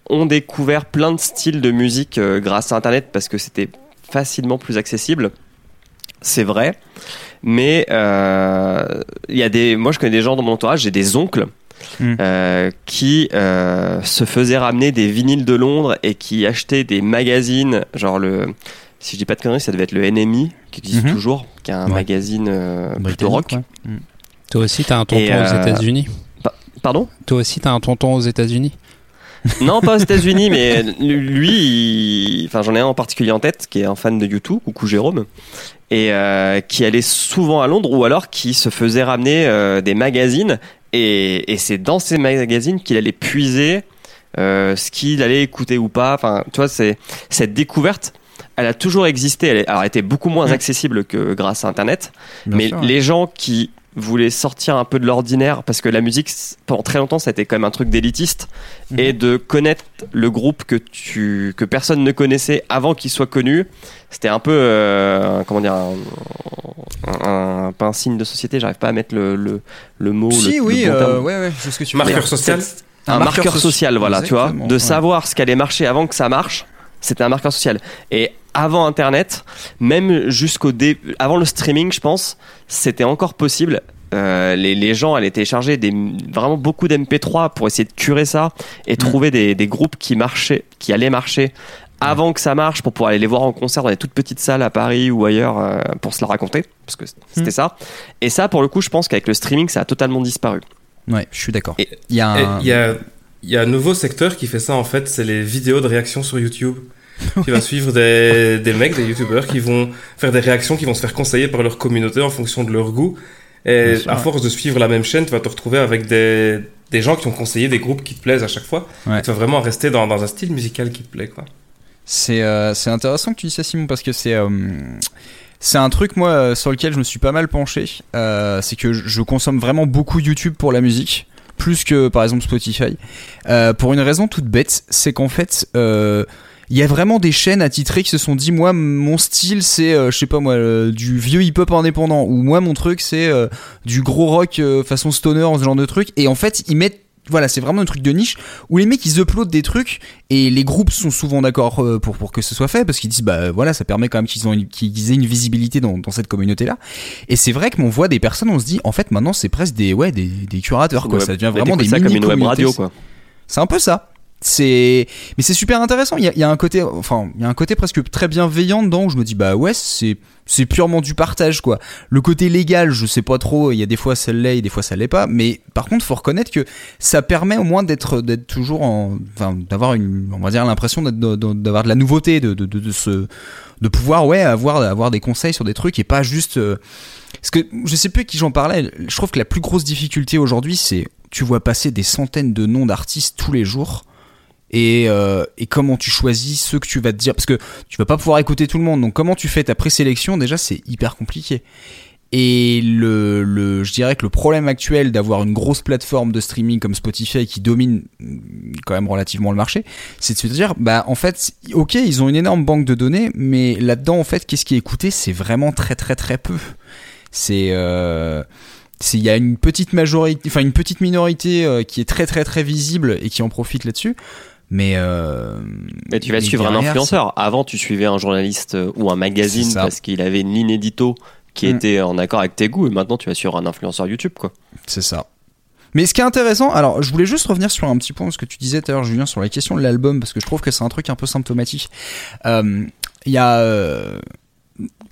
ont découvert plein de styles de musique grâce à Internet parce que c'était facilement plus accessible, c'est vrai. Mais euh, il y a des, moi je connais des gens dans mon entourage, j'ai des oncles. Mm. euh, qui euh, se faisaient ramener des vinyles de Londres et qui achetaient des magazines, genre le, si je dis pas de conneries, ça devait être le NMI qui existe Mhm. toujours, qui est un Ouais. magazine euh, plutôt rock. ouais. Toi aussi, t'as un tonton Et, aux euh, États-Unis. Pardon? Toi aussi, t'as un tonton aux États-Unis. Non, pas aux États-Unis, mais lui, il- enfin j'en ai un en particulier en tête qui est un fan de YouTube, coucou Jérôme, et euh, qui allait souvent à Londres ou alors qui se faisait ramener euh, des magazines et, et c'est dans ces magazines qu'il allait puiser euh, ce qu'il allait écouter ou pas. Enfin, tu vois, c'est cette découverte. Elle a toujours existé. Elle, est- alors, elle était beaucoup moins Mm. accessible que grâce à Internet. Bien mais sûr, ouais. les gens qui voulaient sortir un peu de l'ordinaire, parce que la musique, pendant très longtemps, ça a été quand même un truc d'élitiste, Mhm. et de connaître le groupe que, tu, que personne ne connaissait avant qu'il soit connu, c'était un peu, euh, un- comment dire, un, un- un- pas un signe de société, j'arrive pas à mettre le, le, le mot. Si, le, le oui, bon euh, terme. ouais, ouais, je sais ce que tu veux Marqueur dire. social un, marqueur, social, voilà, tu vois, de ouais. savoir ce qui allait marcher avant que ça marche, c'était un marqueur social. Et avant Internet, même jusqu'au dé... avant le streaming, je pense, c'était encore possible. Euh, les, les gens allaient télécharger des, vraiment beaucoup d'MP3 pour essayer de curer ça et trouver des, des groupes qui marchaient, qui allaient marcher avant que ça marche pour pouvoir aller les voir en concert dans des toutes petites salles à Paris ou ailleurs euh, pour se la raconter parce que c'était Mm. ça. Et ça, pour le coup, je pense qu'avec le streaming, ça a totalement disparu. Ouais, je suis d'accord. Il y a un. Il y a, il y a un nouveau secteur qui fait ça en fait, c'est les vidéos de réaction sur YouTube. Tu vas suivre des, des mecs, des youtubeurs qui vont faire des réactions qui vont se faire conseiller par leur communauté en fonction de leur goût. Et sûr, à ouais. force de suivre la même chaîne, tu vas te retrouver avec des, des gens qui ont conseillé des groupes qui te plaisent à chaque fois. Ouais. Tu vas vraiment rester dans, dans un style musical qui te plaît. Quoi. C'est euh, c'est intéressant que tu dis ça, Simon, parce que c'est euh, c'est un truc moi euh, sur lequel je me suis pas mal penché. Euh, c'est que je je consomme vraiment beaucoup YouTube pour la musique, plus que par exemple Spotify, Euh, pour une raison toute bête, c'est qu'en fait. euh, il y a vraiment des chaînes attitrées qui se sont dit moi mon style c'est euh, je sais pas moi euh, du vieux hip hop indépendant. Ou moi mon truc c'est euh, du gros rock euh, façon stoner ce genre de truc. Et en fait ils mettent voilà c'est vraiment un truc de niche où les mecs ils uploadent des trucs et les groupes sont souvent d'accord euh, pour, pour que ce soit fait parce qu'ils disent bah voilà ça permet quand même qu'ils ont une- qu'ils aient une visibilité dans, dans cette communauté là et c'est vrai que on voit des personnes on se dit en fait maintenant c'est presque des ouais des, des curateurs quoi. Ouais, ça devient vraiment des ça comme mini une web radio, quoi. c'est un peu ça c'est mais c'est super intéressant. Il y, a, un côté enfin il y a un côté presque très bienveillant dedans où je me dis bah ouais c'est c'est purement du partage quoi. Le côté légal je sais pas trop. Il y a des fois ça l'est et des fois ça l'est pas. Mais par contre faut reconnaître que ça permet au moins d'être d'être toujours en enfin d'avoir une on va dire l'impression d'avoir de la nouveauté de de, de, de pouvoir ouais avoir avoir des conseils sur des trucs et pas juste euh, parce que je sais plus qui j'en parlais. Je trouve que la plus grosse difficulté aujourd'hui c'est tu vois passer des centaines de noms d'artistes tous les jours et, euh, et comment tu choisis ceux que tu vas te dire parce que tu vas pas pouvoir écouter tout le monde. Donc comment tu fais ta présélection déjà c'est hyper compliqué. Et le, le je dirais que le problème actuel d'avoir une grosse plateforme de streaming comme Spotify qui domine mm, quand même relativement le marché c'est de se dire bah en fait ok ils ont une énorme banque de données mais là-dedans en fait qu'est-ce qui est écouté? C'est vraiment très très très peu. C'est euh, il y a une petite majorité enfin une petite minorité euh, qui est très très très visible et qui en profite là-dessus mais euh, Mais tu vas mais suivre un influenceur. Avant, tu suivais un journaliste euh, ou un magazine parce qu'il avait une ligne édito qui Mm. était en accord avec tes goûts. Et maintenant, tu vas suivre un influenceur YouTube, quoi. C'est ça. Mais ce qui est intéressant, alors je voulais juste revenir sur un petit point, ce que tu disais tout à l'heure, Julien, sur la question de l'album, parce que je trouve que c'est un truc un peu symptomatique. Euh, Il y a. euh,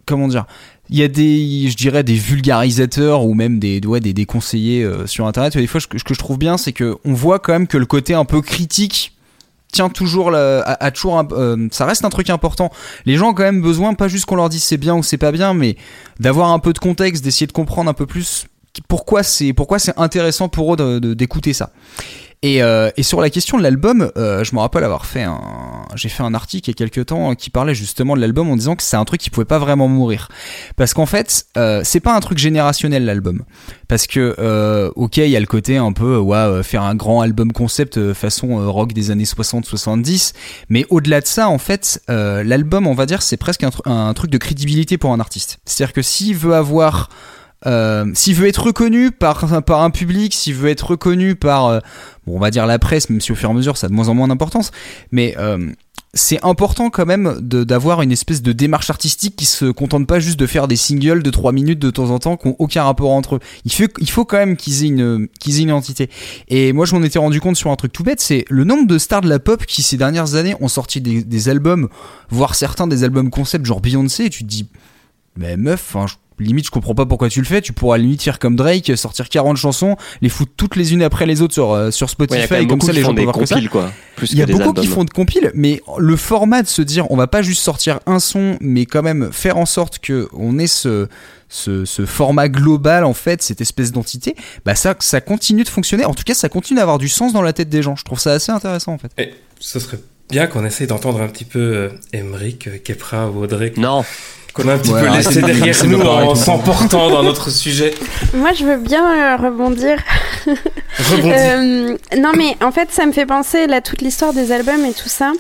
comment dire il y a des je dirais des vulgarisateurs ou même des ouais, des, des conseillers euh, sur internet des fois ce que, ce que je trouve bien c'est que on voit quand même que le côté un peu critique tient toujours la, à toujours un- euh, ça reste un truc important. Les gens ont quand même besoin pas juste qu'on leur dise c'est bien ou c'est pas bien mais d'avoir un peu de contexte d'essayer de comprendre un peu plus pourquoi c'est pourquoi c'est intéressant pour eux d'écouter ça et, euh, et sur la question de l'album, euh, je me rappelle avoir fait un, j'ai fait un article il y a quelques temps qui parlait justement de l'album en disant que c'est un truc qui pouvait pas vraiment mourir, parce qu'en fait, euh, c'est pas un truc générationnel l'album, parce que euh, ok, il y a le côté un peu ouais, euh, faire un grand album concept euh, façon euh, rock des années 60-70, mais au-delà de ça, en fait, euh, l'album, on va dire, c'est presque un, un truc de crédibilité pour un artiste. C'est-à-dire que s'il veut avoir euh, s'il veut être reconnu par, par un public, s'il veut être reconnu par, euh, bon, on va dire la presse, même si au fur et à mesure ça a de moins en moins d'importance, mais euh, c'est important quand même d'avoir une espèce de démarche artistique qui se contente pas juste de faire des singles de 3 minutes de temps en temps qui ont aucun rapport entre eux. Il faut, il faut quand même qu'ils aient, une, aient une identité. Et moi je m'en étais rendu compte sur un truc tout bête, c'est le nombre de stars de la pop qui ces dernières années ont sorti des, albums, voire certains des albums concept genre Beyoncé, et tu te dis, mais meuf, enfin, limite, je comprends pas pourquoi tu le fais. Tu pourras limite faire comme Drake, sortir 40 chansons, les foutre toutes les unes après les autres sur, euh, sur Spotify, il y a quand même comme beaucoup ça qui les gens font peuvent des voir que ça. compiles, quoi. Plus Il y a beaucoup albums. qui font de compiles, mais le format de se dire on va pas juste sortir un son, mais quand même faire en sorte que on ait ce, ce, ce format global en fait, cette espèce d'entité, bah ça, ça continue de fonctionner. En tout cas, ça continue d'avoir du sens dans la tête des gens. Je trouve ça assez intéressant en fait. Et ce serait bien qu'on essaye d'entendre un petit peu euh, Emmerich, euh, Kepra ou Audrey, Non, qu'on a un petit Ouais, peu laissé derrière nous en s'emportant dans notre sujet. Moi, je veux bien euh, rebondir. Rebondis. Euh, non, mais en fait, ça me fait penser là toute l'histoire des albums et tout ça.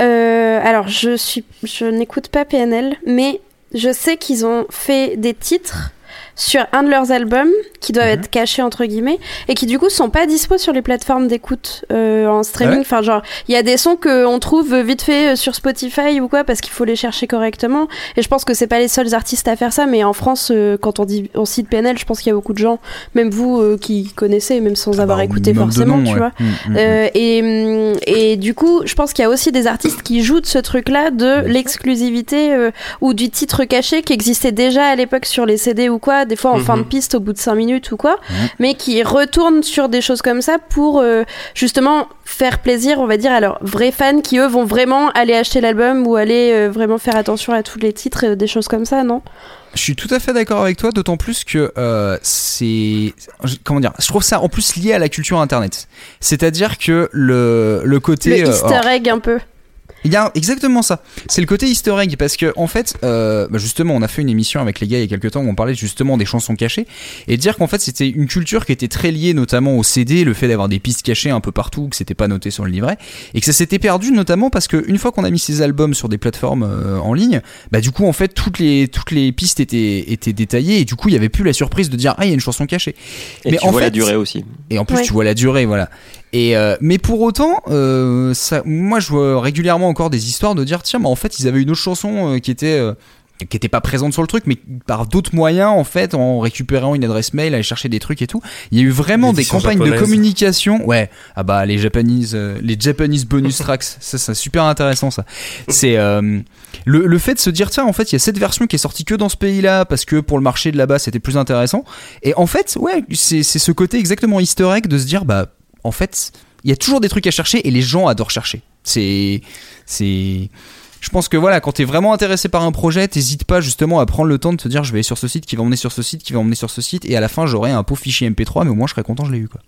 Euh, alors, je suis, je n'écoute pas PNL, mais je sais qu'ils ont fait des titres sur un de leurs albums qui doivent Mhm. être cachés entre guillemets et qui du coup sont pas dispo sur les plateformes d'écoute euh, en streaming. Ah ouais Enfin, genre, il y a des sons que on trouve vite fait euh, sur Spotify ou quoi parce qu'il faut les chercher correctement. Et je pense que c'est pas les seuls artistes à faire ça, mais en France, euh, quand on dit on cite PNL, je pense qu'il y a beaucoup de gens, même vous euh, qui connaissez, même sans avoir Bah, écouté forcément, tu ouais. vois. Mm, mm, mm. Euh, et, hum, et du coup, je pense qu'il y a aussi des artistes qui jouent de ce truc-là de l'exclusivité euh, ou du titre caché qui existait déjà à l'époque sur les CD ou quoi, des fois en fin de piste au bout de 5 minutes ou quoi, mais qui retournent sur des choses comme ça pour euh, justement faire plaisir, on va dire, à leurs vrais fans qui eux vont vraiment aller acheter l'album ou aller euh, vraiment faire attention à tous les titres, euh, des choses comme ça, non? Je suis tout à fait d'accord avec toi, d'autant plus que euh, c'est comment dire. Je trouve ça en plus lié à la culture internet. C'est-à-dire que le le côté Le Easter alors, un peu. Il y a exactement ça. C'est le côté easter egg parce que en fait, euh, bah justement, on a fait une émission avec les gars il y a quelques temps où on parlait justement des chansons cachées et dire qu'en fait c'était une culture qui était très liée notamment au CD, le fait d'avoir des pistes cachées un peu partout, que c'était pas noté sur le livret et que ça s'était perdu notamment parce que une fois qu'on a mis ces albums sur des plateformes euh, en ligne, bah du coup en fait toutes les toutes les pistes étaient étaient détaillées et du coup il y avait plus la surprise de dire ah il y a une chanson cachée. et Mais tu en vois la durée aussi. Et en plus, Ouais. tu vois la durée, voilà. Et euh, mais pour autant, euh, ça, moi, je vois régulièrement encore des histoires de dire tiens, mais en fait, ils avaient une autre chanson euh, qui était qui était pas présente sur le truc, mais par d'autres moyens, en fait, en récupérant une adresse mail, aller chercher des trucs et tout. Il y a eu vraiment des campagnes de communication. Ouais, ah bah les Japanese, les Japanese bonus tracks, ça, c'est super intéressant ça. C'est euh, le, le fait de se dire tiens, en fait, il y a cette version qui est sortie que dans ce pays-là parce que pour le marché de là-bas, c'était plus intéressant. Et en fait, ouais, c'est c'est ce côté exactement Easter egg de se dire bah en fait, il y a toujours des trucs à chercher et les gens adorent chercher. C'est c'est je pense que voilà, quand t'es vraiment intéressé par un projet, t'hésites pas justement à prendre le temps de te dire je vais aller sur ce site qui va emmener sur ce site qui va emmener sur ce site et à la fin j'aurai un pauvre fichier MP3 mais au moins je serais content je l'ai eu quoi.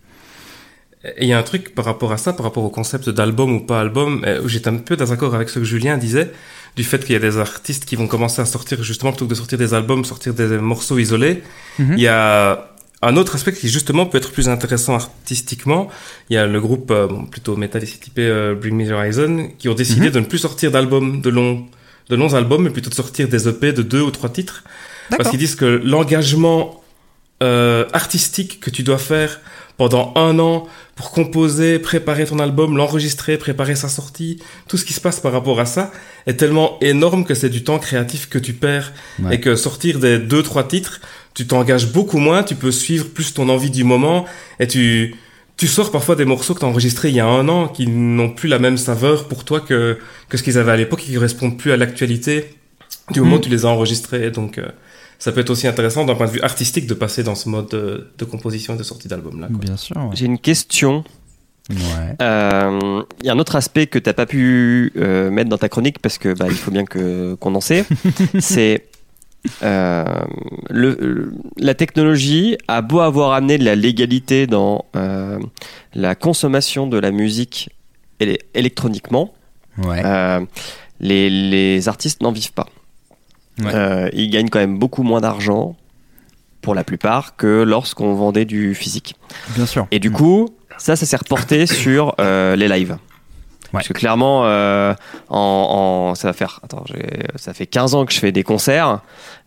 Et il y a un truc par rapport à ça, par rapport au concept d'album ou pas album, euh, où j'étais un peu d'accord avec ce que Julien disait, du fait qu'il y a des artistes qui vont commencer à sortir, justement, plutôt que de sortir des albums, sortir des morceaux isolés. Mhm. Il y a un autre aspect qui, justement, peut être plus intéressant artistiquement. Il y a le groupe, euh, bon, plutôt métal ici typé euh, Bring Me the Horizon, qui ont décidé Mhm. de ne plus sortir d'albums, de longs, de longs albums, mais plutôt de sortir des EP de deux ou trois titres. Parce qu'ils disent que l'engagement euh, artistique que tu dois faire pendant un an pour composer, préparer ton album, l'enregistrer, préparer sa sortie, tout ce qui se passe par rapport à ça est tellement énorme que c'est du temps créatif que tu perds Ouais. et que sortir des deux trois titres, tu t'engages beaucoup moins, tu peux suivre plus ton envie du moment et tu tu sors parfois des morceaux que tu as enregistrés il y a un an qui n'ont plus la même saveur pour toi que que ce qu'ils avaient à l'époque, qui correspondent plus à l'actualité du moment Mm. où tu les as enregistrés. Donc, euh, ça peut être aussi intéressant d'un point de vue artistique de passer dans ce mode de, de composition et de sortie d'album là. quoi. Bien sûr. ouais. J'ai une question. Ouais. Euh, Il y a un autre aspect que t'as pas pu euh, mettre dans ta chronique parce que bah, il faut bien que qu'on en sait. c'est euh, le, le- la technologie a beau avoir amené de la légalité dans euh, la consommation de la musique éle- électroniquement, Ouais. euh, les, les artistes n'en vivent pas. Ouais. Ils gagnent quand même beaucoup moins d'argent pour la plupart que lorsqu'on vendait du physique. Bien sûr. Et du coup, ça, ça s'est reporté sur les lives. Parce que clairement, euh, en, en- ça va faire, attends, ça fait 15 ans que je fais des concerts.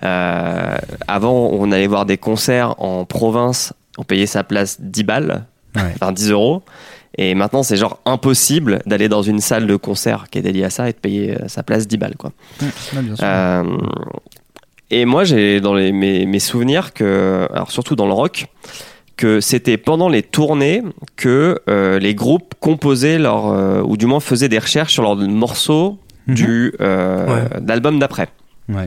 Euh, avant, on allait voir des concerts en province, on payait sa place 10 balles, Ouais. enfin 10 euros. Et maintenant, c'est genre impossible d'aller dans une salle de concert qui est dédiée à ça et de payer euh, sa place 10 balles, quoi. Ouais, bien sûr. Euh, et moi, j'ai dans les, mes, mes souvenirs que, alors surtout dans le rock, que c'était pendant les tournées que euh, les groupes composaient leur, euh, ou du moins faisaient des recherches sur leurs morceaux Mhm. du euh, d'album d'après. Ouais.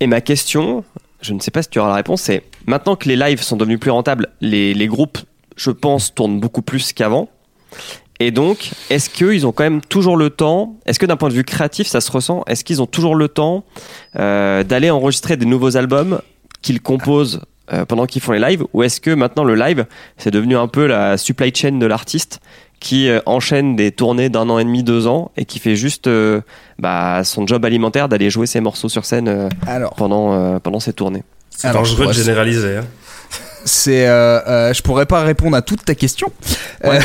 Et ma question, je ne sais pas si tu auras la réponse, c'est maintenant que les lives sont devenus plus rentables, les, les groupes, je pense, tournent beaucoup plus qu'avant. Et donc, est-ce qu'ils ont quand même toujours le temps Est-ce que d'un point de vue créatif, ça se ressent Est-ce qu'ils ont toujours le temps euh, d'aller enregistrer des nouveaux albums qu'ils composent euh, pendant qu'ils font les lives Ou est-ce que maintenant le live, c'est devenu un peu la supply chain de l'artiste qui euh, enchaîne des tournées d'un an et demi, deux ans, et qui fait juste euh, bah, son job alimentaire d'aller jouer ses morceaux sur scène euh, Alors, pendant, euh, pendant ces tournées C'est dangereux de généraliser. Hein. c'est, euh, euh, je pourrais pas répondre à toute ta question. Euh,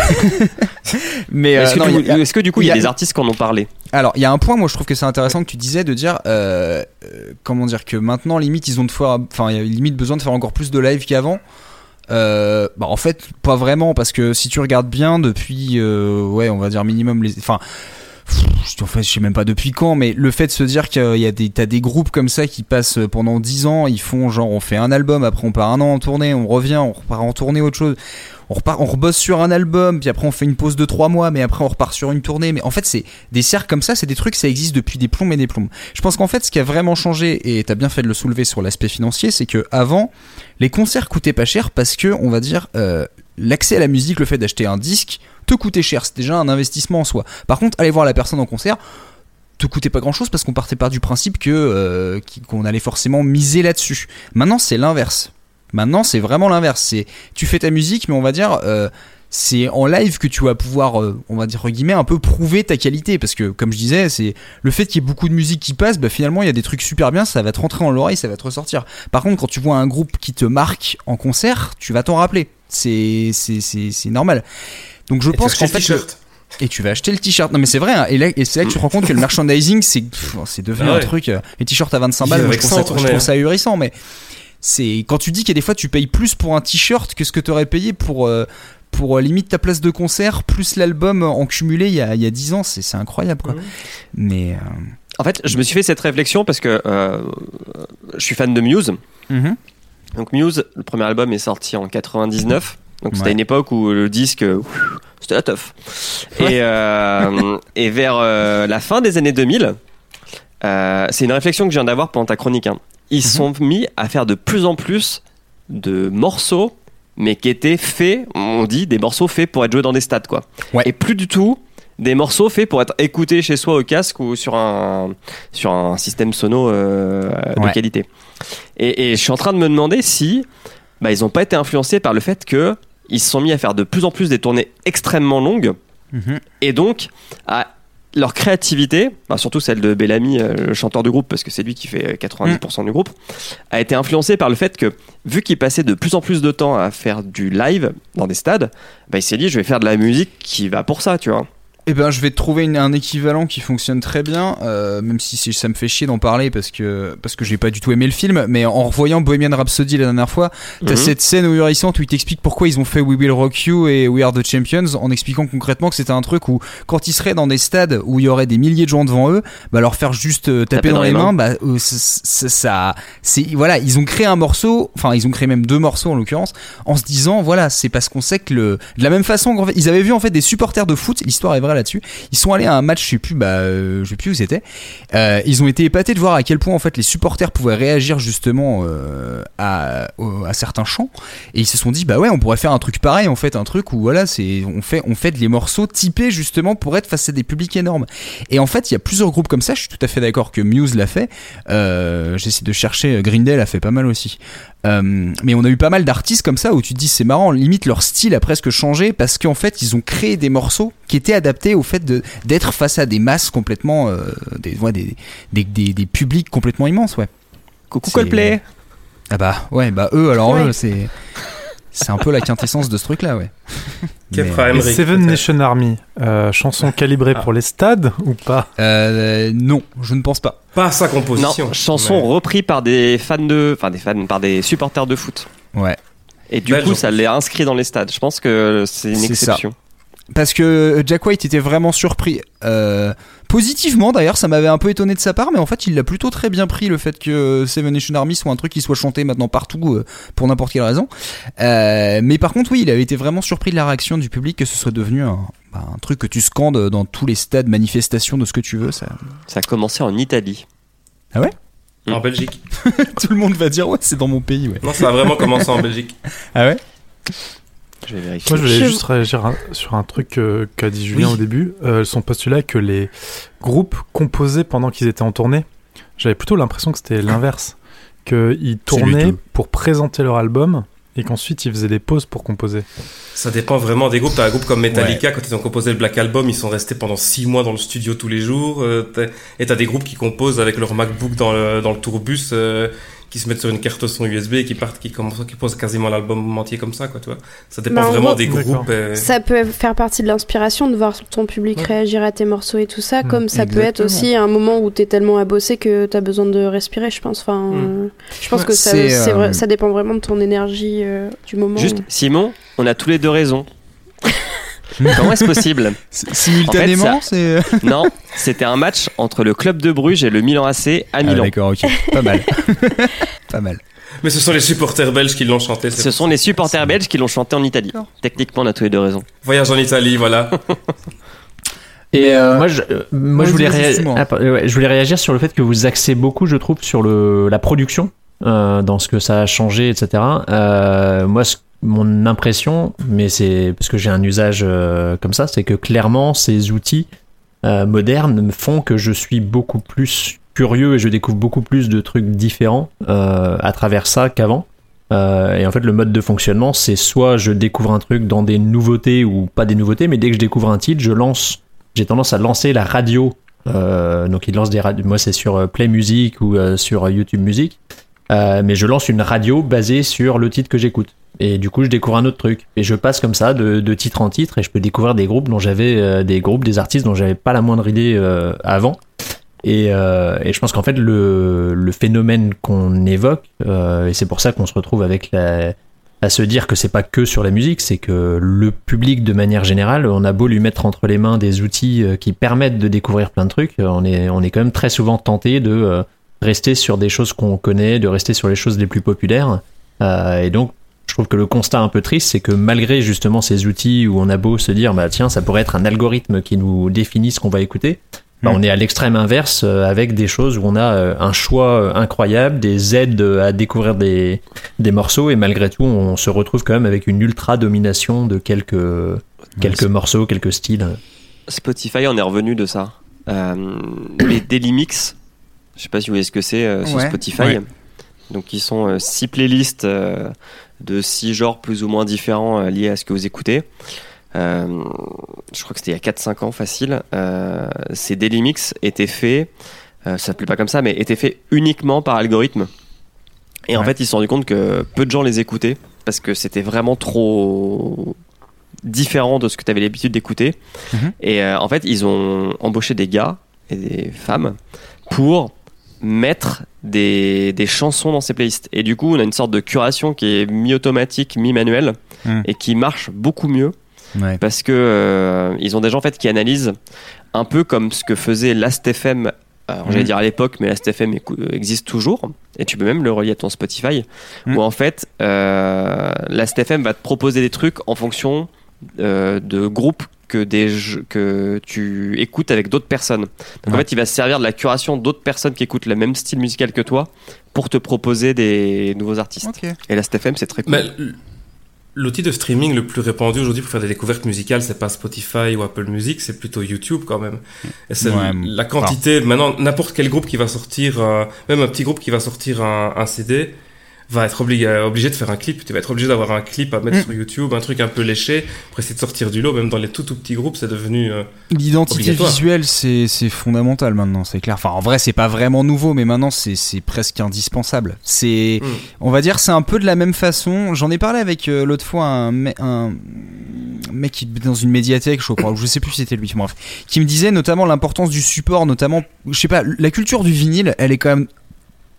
mais Est-ce que, non, du- il y a- est-ce que du coup, il y a il y a- des artistes qui en ont parlé? Alors, il y a un point, moi, je trouve que c'est intéressant que tu disais de dire, euh, euh, comment dire, que maintenant, limite, ils ont de fois, enfin, il limite besoin de faire encore plus de live qu'avant. Euh, bah, en fait, pas vraiment, parce que si tu regardes bien, depuis, ouais, on va dire minimum les, enfin, en fait, je sais même pas depuis quand, mais le fait de se dire qu'il y a des, t'as des groupes comme ça qui passent pendant 10 ans, ils font genre, on fait un album, après on part un an en tournée, on revient, on repart en tournée, autre chose on repart, on rebosse sur un album, puis après on fait une pause de trois mois, mais après on repart sur une tournée. Mais en fait, c'est des cercles comme ça, c'est des trucs, ça existe depuis des plombs et des plombs. Je pense qu'en fait, ce qui a vraiment changé, et t'as bien fait de le soulever sur l'aspect financier, c'est que avant, les concerts coûtaient pas cher parce que, on va dire, euh, l'accès à la musique, le fait d'acheter un disque, te coûtait cher. C'est déjà un investissement en soi. Par contre, aller voir la personne en concert, te coûtait pas grand chose parce qu'on partait pas du principe que euh, qu'on allait forcément miser là-dessus. Maintenant, c'est l'inverse. Maintenant, c'est vraiment l'inverse. C'est tu fais ta musique, mais on va dire euh, c'est en live que tu vas pouvoir, euh, on va dire guillemets, un peu prouver ta qualité parce que comme je disais, c'est le fait qu'il y ait beaucoup de musique qui passe, bah, finalement il y a des trucs super bien, ça va te rentrer dans l'oreille, ça va te ressortir. Par contre, quand tu vois un groupe qui te marque en concert, tu vas t'en rappeler. C'est normal. Donc je Et pense qu'en fait et tu vas acheter le t-shirt. Non mais c'est vrai, hein. et, là, et c'est là que tu te rends compte que le merchandising, c'est c'est devenu Ah un truc. euh, Les t-shirts à 25 Ils balles, moi, je trouve, ça en je trouve hein. ça ahurissant, mais c'est quand tu dis qu'il y a des fois tu payes plus pour un t-shirt que ce que tu aurais payé pour euh, pour euh, limite ta place de concert plus l'album en cumulé il y a il y a 10 ans, c'est c'est incroyable quoi. Mais euh, En fait, je me suis fait cette réflexion parce que euh, je suis fan de Muse. mhm. Donc Muse, le premier album est sorti en 99. Donc c'était Ouais. une époque où le disque, c'était la teuf. Et, euh, et vers la fin des années 2000, euh, c'est une réflexion que je viens d'avoir pendant ta chronique. hein. Ils se sont mis à faire de plus en plus de morceaux, mais qui étaient faits, on dit, des morceaux faits pour être joués dans des stades, quoi. Ouais. Et plus du tout des morceaux faits pour être écoutés chez soi au casque ou sur un, sur un système sono euh, de Ouais. qualité. Et, et je suis en train de me demander si bah, ils n'ont pas été influencés par le fait que ils se sont mis à faire de plus en plus des tournées extrêmement longues Mhm. et donc à leur créativité, surtout celle de Bellamy, euh, le chanteur du groupe, parce que c'est lui qui fait 90% Mm. du groupe, a été influencé par le fait que, vu qu'il passait de plus en plus de temps à faire du live dans des stades, bah, il s'est dit, je vais faire de la musique qui va pour ça, tu vois. Eh ben, je vais te trouver une- un équivalent qui fonctionne très bien, euh, même si c'est- ça me fait chier d'en parler parce que parce que j'ai pas du tout aimé le film. Mais en revoyant Bohemian Rhapsody la dernière fois, t'as Mhm. cette scène ahurissante où il t'explique pourquoi ils ont fait We Will Rock You et We Are the Champions, en expliquant concrètement que c'était un truc où quand ils seraient dans des stades où il y aurait des milliers de gens devant eux, bah leur faire juste euh, taper dans, les mains, bah euh, ça, c'est voilà, ils ont créé un morceau, enfin ils ont créé même deux morceaux en l'occurrence, en se disant voilà, c'est parce qu'on sait que le de la même façon qu'en fait, ils avaient vu en fait des supporters de foot, l'histoire est vraie là-dessus. Ils sont allés à un match, je sais plus, bah, euh, je sais plus où c'était. Euh, ils ont été épatés de voir à quel point en fait les supporters pouvaient réagir justement euh, à, certains chants. Et ils se sont dit, bah ouais, on pourrait faire un truc pareil, en fait, un truc où voilà, c'est on fait on fait morceaux typés justement pour être face à des publics énormes. Et en fait, il y a plusieurs groupes comme ça. Je suis tout à fait d'accord que Muse l'a fait. J'essaie de chercher. Green Day fait pas mal aussi. Euh, mais on a eu pas mal d'artistes comme ça où tu te dis c'est marrant, limite leur style a presque changé parce qu'en fait ils ont créé des morceaux qui étaient adaptés au fait d'être face à des masses complètement euh, des, ouais, des, des, des, des publics complètement immenses ouais. Coucou Coldplay Ah bah ouais bah eux alors Ouais. eux c'est c'est un peu la quintessence de ce truc là ouais. Kefra Mais- Emmerich, Seven. Nation Army, euh, chanson calibrée Ah. pour les stades ou pas? Euh, non je ne pense pas. Pas sa Non, composition. chanson mais- repris par des fans de, enfin des fans, par des supporters de foot. Ouais. Et du coup, ça l'est inscrit dans les stades. Je pense que c'est une ça. exception. Parce que Jack White était vraiment surpris. Euh, positivement d'ailleurs, ça m'avait un peu étonné de sa part, mais en fait il l'a plutôt très bien pris le fait que Seven Nation Army soit un truc qui soit chanté maintenant partout euh, pour n'importe quelle raison. Euh, mais par contre oui, il avait été vraiment surpris de la réaction du public que ce soit devenu un, bah, un truc que tu scandes dans tous les stades, manifestations de ce que tu veux. Ça... Ça a commencé en Italie. En Belgique. Tout le monde va dire ouais c'est dans mon pays ouais. Non, ça a vraiment commencé en Belgique. Ah ouais? Je vais vérifier. Moi, je voulais Je- juste réagir un- sur un truc euh, qu'a dit Julien Oui. au début. Euh, son postulat que les groupes composaient pendant qu'ils étaient en tournée. J'avais plutôt l'impression que c'était l'inverse. Qu'ils tournaient pour présenter leur album et qu'ensuite ils faisaient des pauses pour composer. Ça dépend vraiment des groupes. T'as un groupe comme Metallica, quand ils ont composé le Black Album, ils sont restés pendant six mois dans le studio tous les jours. euh, et t'as des groupes qui composent avec leur MacBook dans le, dans le tourbus, euh, qui se mettent sur une carte son USB et qui partent, qui, commencent, qui posent quasiment l'album entier comme ça, quoi, tu vois. Ça dépend Bah, en vraiment gros- des groupes. euh, Ça peut faire partie de l'inspiration de voir ton public Ouais. réagir à tes morceaux et tout ça, Mm, comme ça peut être aussi un moment où t'es tellement à bosser que t'as besoin de respirer, je pense. Enfin, Mm. euh, je pense Ouais, que ça, euh, vrai- ça dépend vraiment de ton énergie euh, du moment. Juste, Simon, on a tous les deux raison. Comment est-ce possible Simultanément En c'est. Non, c'était un match entre le club de Bruges et le Milan AC à Ah, Milan. D'accord ok pas mal pas mal. Mais ce sont les supporters belges qui l'ont chanté. c'est Ce sont les supporters belges qui l'ont chanté en Italie. Techniquement, on a tous les deux raison. Voyage en Italie, voilà. Et euh, moi, je, euh, moi, Ouais, je, voulais vas-y, réa- dis-moi. ah, ouais, je voulais réagir sur le fait que vous axez beaucoup, je trouve, sur le, la production, euh, dans ce que ça a changé, etc. Euh, moi, ce- mon impression, mais c'est parce que j'ai un usage euh, comme ça, c'est que clairement, ces outils euh, modernes font que je suis beaucoup plus curieux et je découvre beaucoup plus de trucs différents euh, à travers ça qu'avant. Et en fait, le mode de fonctionnement, c'est soit je découvre un truc dans des nouveautés ou pas des nouveautés, mais dès que je découvre un titre, je lance j'ai tendance à lancer la radio. Donc il lance des radios. Moi c'est sur Play Music ou sur YouTube Music. Mais je lance une radio basée sur le titre que j'écoute. Et du coup je découvre un autre truc. Et je passe comme ça de, de titre en titre et je peux découvrir des groupes dont j'avais euh, des groupes, des artistes dont j'avais pas la moindre idée euh, avant. Et, euh, et je pense qu'en fait le, le phénomène qu'on évoque, et c'est pour ça qu'on se retrouve avec à se dire que c'est pas que sur la musique, c'est que le public de manière générale, on a beau lui mettre entre les mains des outils qui permettent de découvrir plein de trucs, on est, on est quand même très souvent tenté de rester sur des choses qu'on connaît, de rester sur les choses les plus populaires. Et donc, je trouve que le constat un peu triste, c'est que malgré justement ces outils où on a beau se dire, bah tiens, ça pourrait être un algorithme qui nous définit ce qu'on va écouter, bah, Mm. on est à l'extrême inverse euh, avec des choses où on a euh, un choix euh, incroyable, des aides euh, à découvrir des, des morceaux et malgré tout on se retrouve quand même avec une ultra domination de quelques quelques morceaux, quelques styles. Spotify en est revenu de ça. Euh, les Daily Mix, je sais pas si vous voyez ce que c'est euh, sur Ouais. Spotify. Ouais. Donc, ils sont euh, six playlists euh, de six genres plus ou moins différents euh, liés à ce que vous écoutez. Euh, je crois que c'était il y a 4-5 ans, facile. Euh, ces Daily Mix étaient faits, ça s'appelait pas comme ça, mais étaient faits uniquement par algorithme. Et en fait, ils se sont rendus compte que peu de gens les écoutaient parce que c'était vraiment trop différent de ce que tu avais l'habitude d'écouter. Mhm. Et en fait, ils ont embauché des gars et des femmes pour mettre des, des chansons dans ces playlists. Et du coup, on a une sorte de curation qui est mi-automatique, mi-manuelle Mhm. et qui marche beaucoup mieux Ouais. parce que euh, ils ont des gens en fait qui analysent un peu comme ce que faisait Last.fm alors j'allais Mhm. dire à l'époque mais Last.fm écou- existe toujours et tu peux même le relier à ton Spotify Mhm. où en fait euh, Last.fm va te proposer des trucs en fonction euh, de groupes que, des jeux, que tu écoutes avec d'autres personnes. Donc en fait, il va se servir de la curation d'autres personnes qui écoutent le même style musical que toi pour te proposer des nouveaux artistes. Et la STFM, c'est très cool. Mais l'outil de streaming le plus répandu aujourd'hui pour faire des découvertes musicales, c'est pas Spotify ou Apple Music, c'est plutôt YouTube quand même. Et c'est Ouais, la quantité. Maintenant, n'importe quel groupe qui va sortir, euh, même un petit groupe qui va sortir un, un CD, va être obligé, obligé de faire un clip. Tu vas être obligé d'avoir un clip à mettre Mm. sur YouTube, un truc un peu léché pour essayer de sortir du lot. Même dans les tout tout petits groupes, c'est devenu. euh, L'identité visuelle, c'est fondamental maintenant, c'est clair. Enfin, en vrai, c'est pas vraiment nouveau, mais maintenant, c'est presque indispensable. C'est, Mm. on va dire, c'est un peu de la même façon. J'en ai parlé avec euh, l'autre fois un, me- un mec qui dans une médiathèque, je crois, je sais plus si c'était lui, bref, qui me disait notamment l'importance du support, notamment, je sais pas, la culture du vinyle, elle est quand même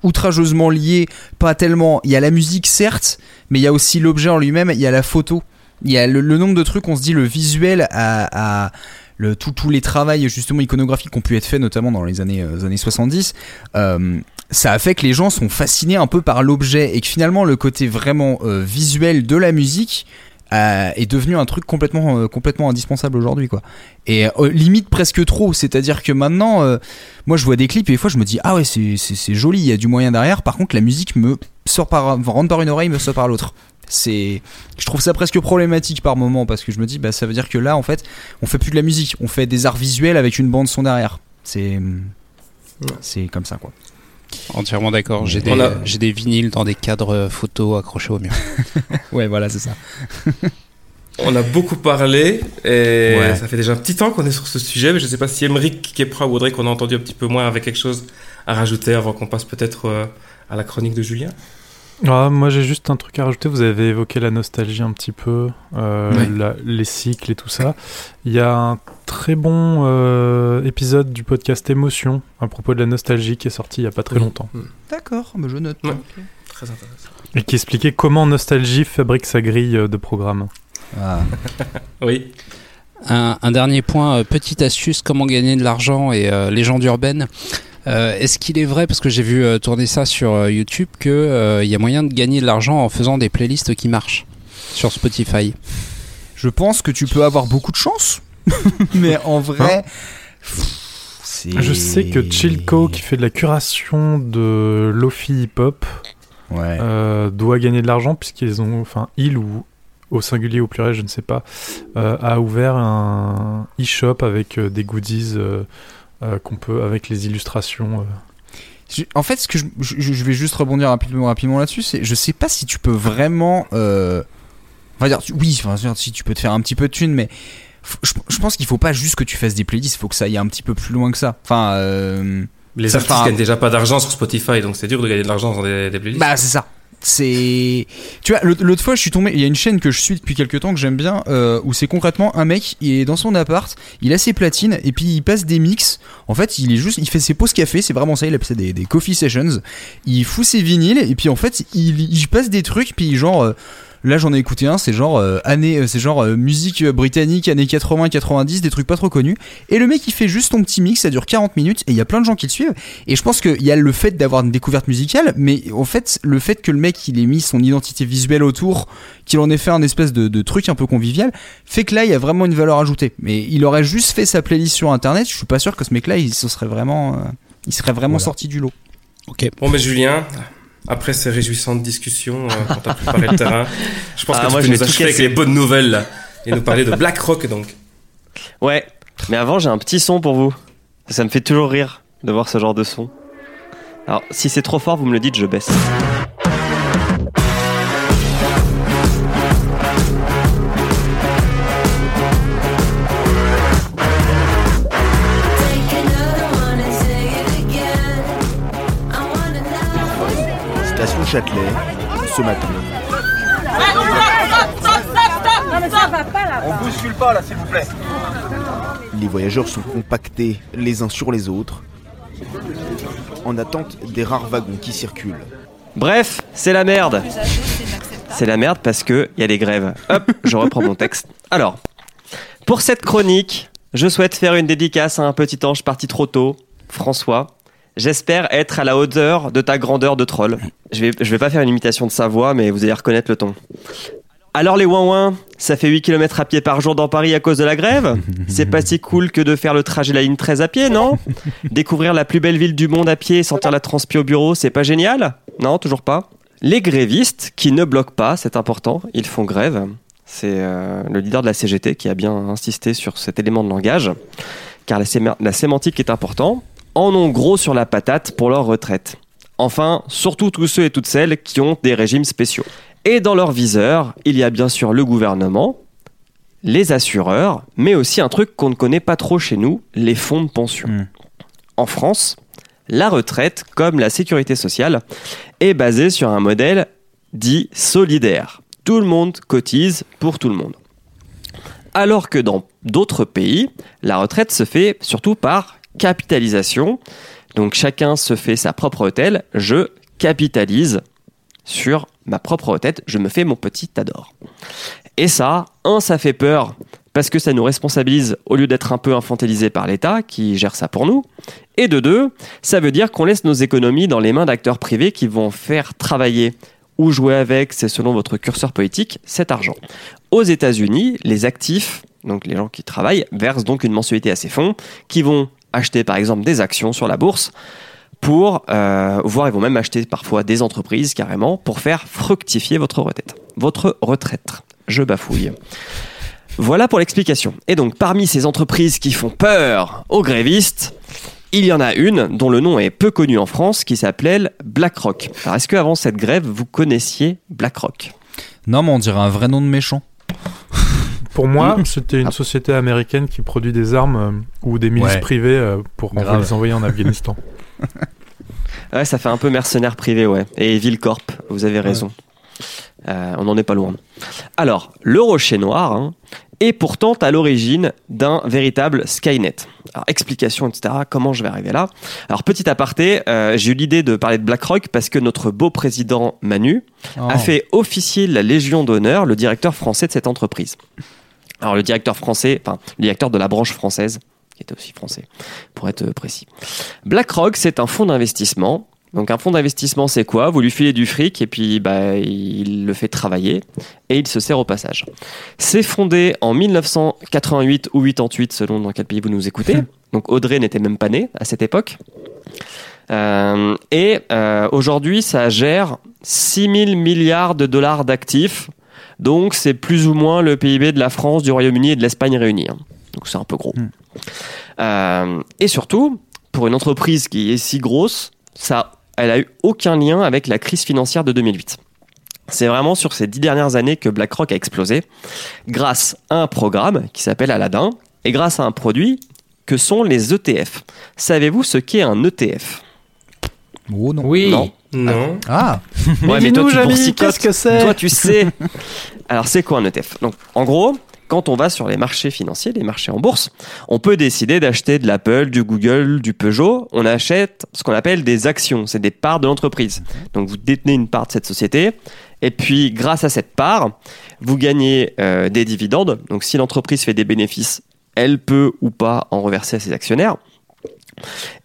outrageusement liée, pas tellement. Il y a la musique, certes, mais il y a aussi l'objet en lui-même, il y a la photo. Il y a le, nombre de trucs, on se dit, le visuel à, à le, tout- tous les travails justement iconographiques qui ont pu être faits, notamment dans les années, euh, années 70, euh, ça a fait que les gens sont fascinés un peu par l'objet et que finalement le côté vraiment euh, visuel de la musique euh, est devenu un truc complètement, euh, complètement indispensable aujourd'hui quoi. Et euh, limite presque trop, c'est-à-dire que maintenant, moi je vois des clips et des fois je me dis ah ouais c'est, c'est, c'est joli, il y a du moyen derrière. Par contre la musique me sort par, rentre par une oreille, me sort par l'autre. C'est, je trouve ça presque problématique par moment parce que je me dis bah ça veut dire que là en fait on fait plus de la musique, on fait des arts visuels avec une bande son derrière. C'est, c'est comme ça quoi. Entièrement d'accord. J'ai des, a- j'ai des vinyles dans des cadres photos accrochés au mur. Ouais voilà c'est ça. On a beaucoup parlé et Ouais. ça fait déjà un petit temps qu'on est sur ce sujet, mais je sais pas si Emeric, Kepra ou Audrey qu'on a entendu un petit peu moins avait quelque chose à rajouter avant qu'on passe peut-être euh, à la chronique de Julien. Ah, moi j'ai juste un truc à rajouter. Vous avez évoqué la nostalgie un petit peu, euh, Ouais. la- les cycles et tout ça. Il y a un très bon euh, épisode du podcast Émotion à propos de la nostalgie qui est sorti il y a pas très Oui. longtemps D'accord, mais je note. Ouais. Très intéressant. et qui expliquait comment Nostalgie fabrique sa grille euh, de programme. Ah. Oui. Un, un dernier point, euh, petite astuce, comment gagner de l'argent et euh, légende urbaine. Euh, Est-ce qu'il est vrai, parce que j'ai vu euh, tourner ça sur euh, YouTube, qu'il y a moyen de gagner de l'argent en faisant des playlists qui marchent sur Spotify? Je pense que tu peux avoir beaucoup de chance, mais en vrai, c'est. Je sais que Chilco, qui fait de la curation de Lofi Hip Hop, Ouais. euh, doit gagner de l'argent puisqu'ils ont, enfin, il ou au singulier ou au pluriel, je ne sais pas, euh, a ouvert un e-shop avec euh, des goodies euh, euh, qu'on peut, avec les illustrations. euh. En fait, ce que je, je- je vais juste rebondir rapidement, rapidement là-dessus, c'est je sais pas si tu peux vraiment. Euh, on va dire, oui, enfin, si tu peux te faire un petit peu de thunes, mais je, je pense qu'il faut pas juste que tu fasses des playlists, il faut que ça aille un petit peu plus loin que ça. Enfin, euh, Les Ça artistes gagnent déjà pas d'argent sur Spotify, donc c'est dur de gagner de l'argent dans des, des playlists. Bah c'est ça. C'est, tu vois, l'autre l'autre fois je suis tombé, il y a une chaîne que je suis depuis quelques temps que j'aime bien, euh, où c'est concrètement un mec, il est dans son appart, il a ses platines et puis il passe des mix. En fait, il est juste, il fait ses pauses café, c'est vraiment ça, il appelle ça des, des coffee sessions. Il fout ses vinyles et puis en fait il, il passe des trucs puis genre. euh, Là j'en ai écouté un, c'est genre euh, année, euh, c'est genre euh, musique euh, britannique années 80-90, des trucs pas trop connus. Et le mec il fait juste ton petit mix, ça dure 40 minutes et il y a plein de gens qui le suivent. Et je pense qu'il y a le fait d'avoir une découverte musicale, mais en fait, le fait que le mec il ait mis son identité visuelle autour, qu'il en ait fait un espèce de, de truc un peu convivial, fait que là il y a vraiment une valeur ajoutée. Mais il aurait juste fait sa playlist sur internet, je suis pas sûr que ce mec-là il se serait vraiment, euh, il serait vraiment Voilà. sorti du lot. Bon, mais Julien, après ces réjouissantes discussions, euh, quand t'as préparé le terrain, je pense Ah, que moi, tu je peux vais nous achever avec les bonnes nouvelles là, et nous parler de Black Rock donc. Ouais, mais avant j'ai un petit son pour vous. Ça me fait toujours rire de voir ce genre de son. Alors si c'est trop fort, vous me le dites, je baisse. Châtelet, ce matin. On bouscule pas là, s'il vous plaît. Les voyageurs sont compactés les uns sur les autres en attente des rares wagons qui circulent. Bref, c'est la merde. C'est la merde parce que il y a des grèves. Hop, je reprends mon texte. Alors, pour cette chronique, je souhaite faire une dédicace à un petit ange parti trop tôt, François. J'espère être à la hauteur de ta grandeur de troll. Je vais, je vais pas faire une imitation de sa voix, mais vous allez reconnaître le ton. Alors les ouin ça fait 8 km à pied par jour dans Paris à cause de la grève C'est pas si cool que de faire le trajet la ligne 13 à pied, non? Découvrir la plus belle ville du monde à pied et sentir la transpi au bureau, c'est pas génial? Non, toujours pas. Les grévistes qui ne bloquent pas, c'est important, ils font grève. C'est euh, le leader de la CGT qui a bien insisté sur cet élément de langage, car la, séma- la sémantique est important, en ont gros sur la patate pour leur retraite. Enfin, surtout tous ceux et toutes celles qui ont des régimes spéciaux. Et dans leur viseur, il y a bien sûr le gouvernement, les assureurs, mais aussi un truc qu'on ne connaît pas trop chez nous, les fonds de pension. Mm. En France, la retraite, comme la sécurité sociale, est basée sur un modèle dit solidaire. Tout le monde cotise pour tout le monde. Alors que dans d'autres pays, la retraite se fait surtout par capitalisation. Donc chacun se fait sa propre retraite. Je capitalise sur ma propre retraite. Je me fais mon petit adore. Et ça, un, ça fait peur parce que ça nous responsabilise au lieu d'être un peu infantilisé par l'État qui gère ça pour nous. Et de deux, ça veut dire qu'on laisse nos économies dans les mains d'acteurs privés qui vont faire travailler ou jouer avec, c'est selon votre curseur politique, cet argent. Aux États-Unis, les actifs, donc les gens qui travaillent, versent donc une mensualité à ces fonds qui vont acheter par exemple des actions sur la bourse pour, euh, voire ils vont même acheter parfois des entreprises carrément pour faire fructifier votre retraite. Votre retraite. Je bafouille. Voilà pour l'explication. Et donc, parmi ces entreprises qui font peur aux grévistes, il y en a une dont le nom est peu connu en France qui s'appelait BlackRock. Alors, est-ce qu'avant cette grève, vous connaissiez BlackRock? Non, mais on dirait un vrai nom de méchant. Pour moi, c'était une société américaine qui produit des armes euh, ou des milices Ouais. privées euh, pour Grave. les envoyer en Afghanistan. Ouais, ça fait un peu mercenaire privé, ouais. Et Villecorp, vous avez raison. Euh, on n'en est pas loin. Alors, le rocher noir hein, est pourtant à l'origine d'un véritable Skynet. Alors, explication, etc. Comment je vais arriver là? Alors, petit aparté, euh, j'ai eu l'idée de parler de BlackRock parce que notre beau président Manu Oh. a fait officier la Légion d'honneur le directeur français de cette entreprise. Alors, le directeur français, enfin, le directeur de la branche française, qui était aussi français, pour être précis. BlackRock, c'est un fonds d'investissement. Donc un fonds d'investissement, c'est quoi? Vous lui filez du fric et puis bah, il le fait travailler et il se sert au passage. C'est fondé en 1988 ou 88 selon dans quel pays vous nous écoutez. Donc Audrey n'était même pas née à cette époque. Euh, et euh, aujourd'hui, ça gère 6 000 milliards de dollars d'actifs. Donc c'est plus ou moins le PIB de la France, du Royaume-Uni et de l'Espagne réunis. hein. Donc c'est un peu gros. Euh, et surtout, pour une entreprise qui est si grosse, ça, elle a eu aucun lien avec la crise financière de 2008. C'est vraiment sur ces dix dernières années que BlackRock a explosé, grâce à un programme qui s'appelle Aladdin et grâce à un produit que sont les ETF. Savez-vous ce qu'est un ETF Oh non. Oui. Non. Non. Ah Ouais, Mais toi, dis-nous, tu qu'est-ce que c'est Toi, tu sais. Alors, c'est quoi un ETF Donc, en gros, quand on va sur les marchés financiers, les marchés en bourse, on peut décider d'acheter de l'Apple, du Google, du Peugeot. On achète ce qu'on appelle des actions. C'est des parts de l'entreprise. Donc, vous détenez une part de cette société. Et puis, grâce à cette part, vous gagnez euh, des dividendes. Donc, si l'entreprise fait des bénéfices, elle peut ou pas en reverser à ses actionnaires.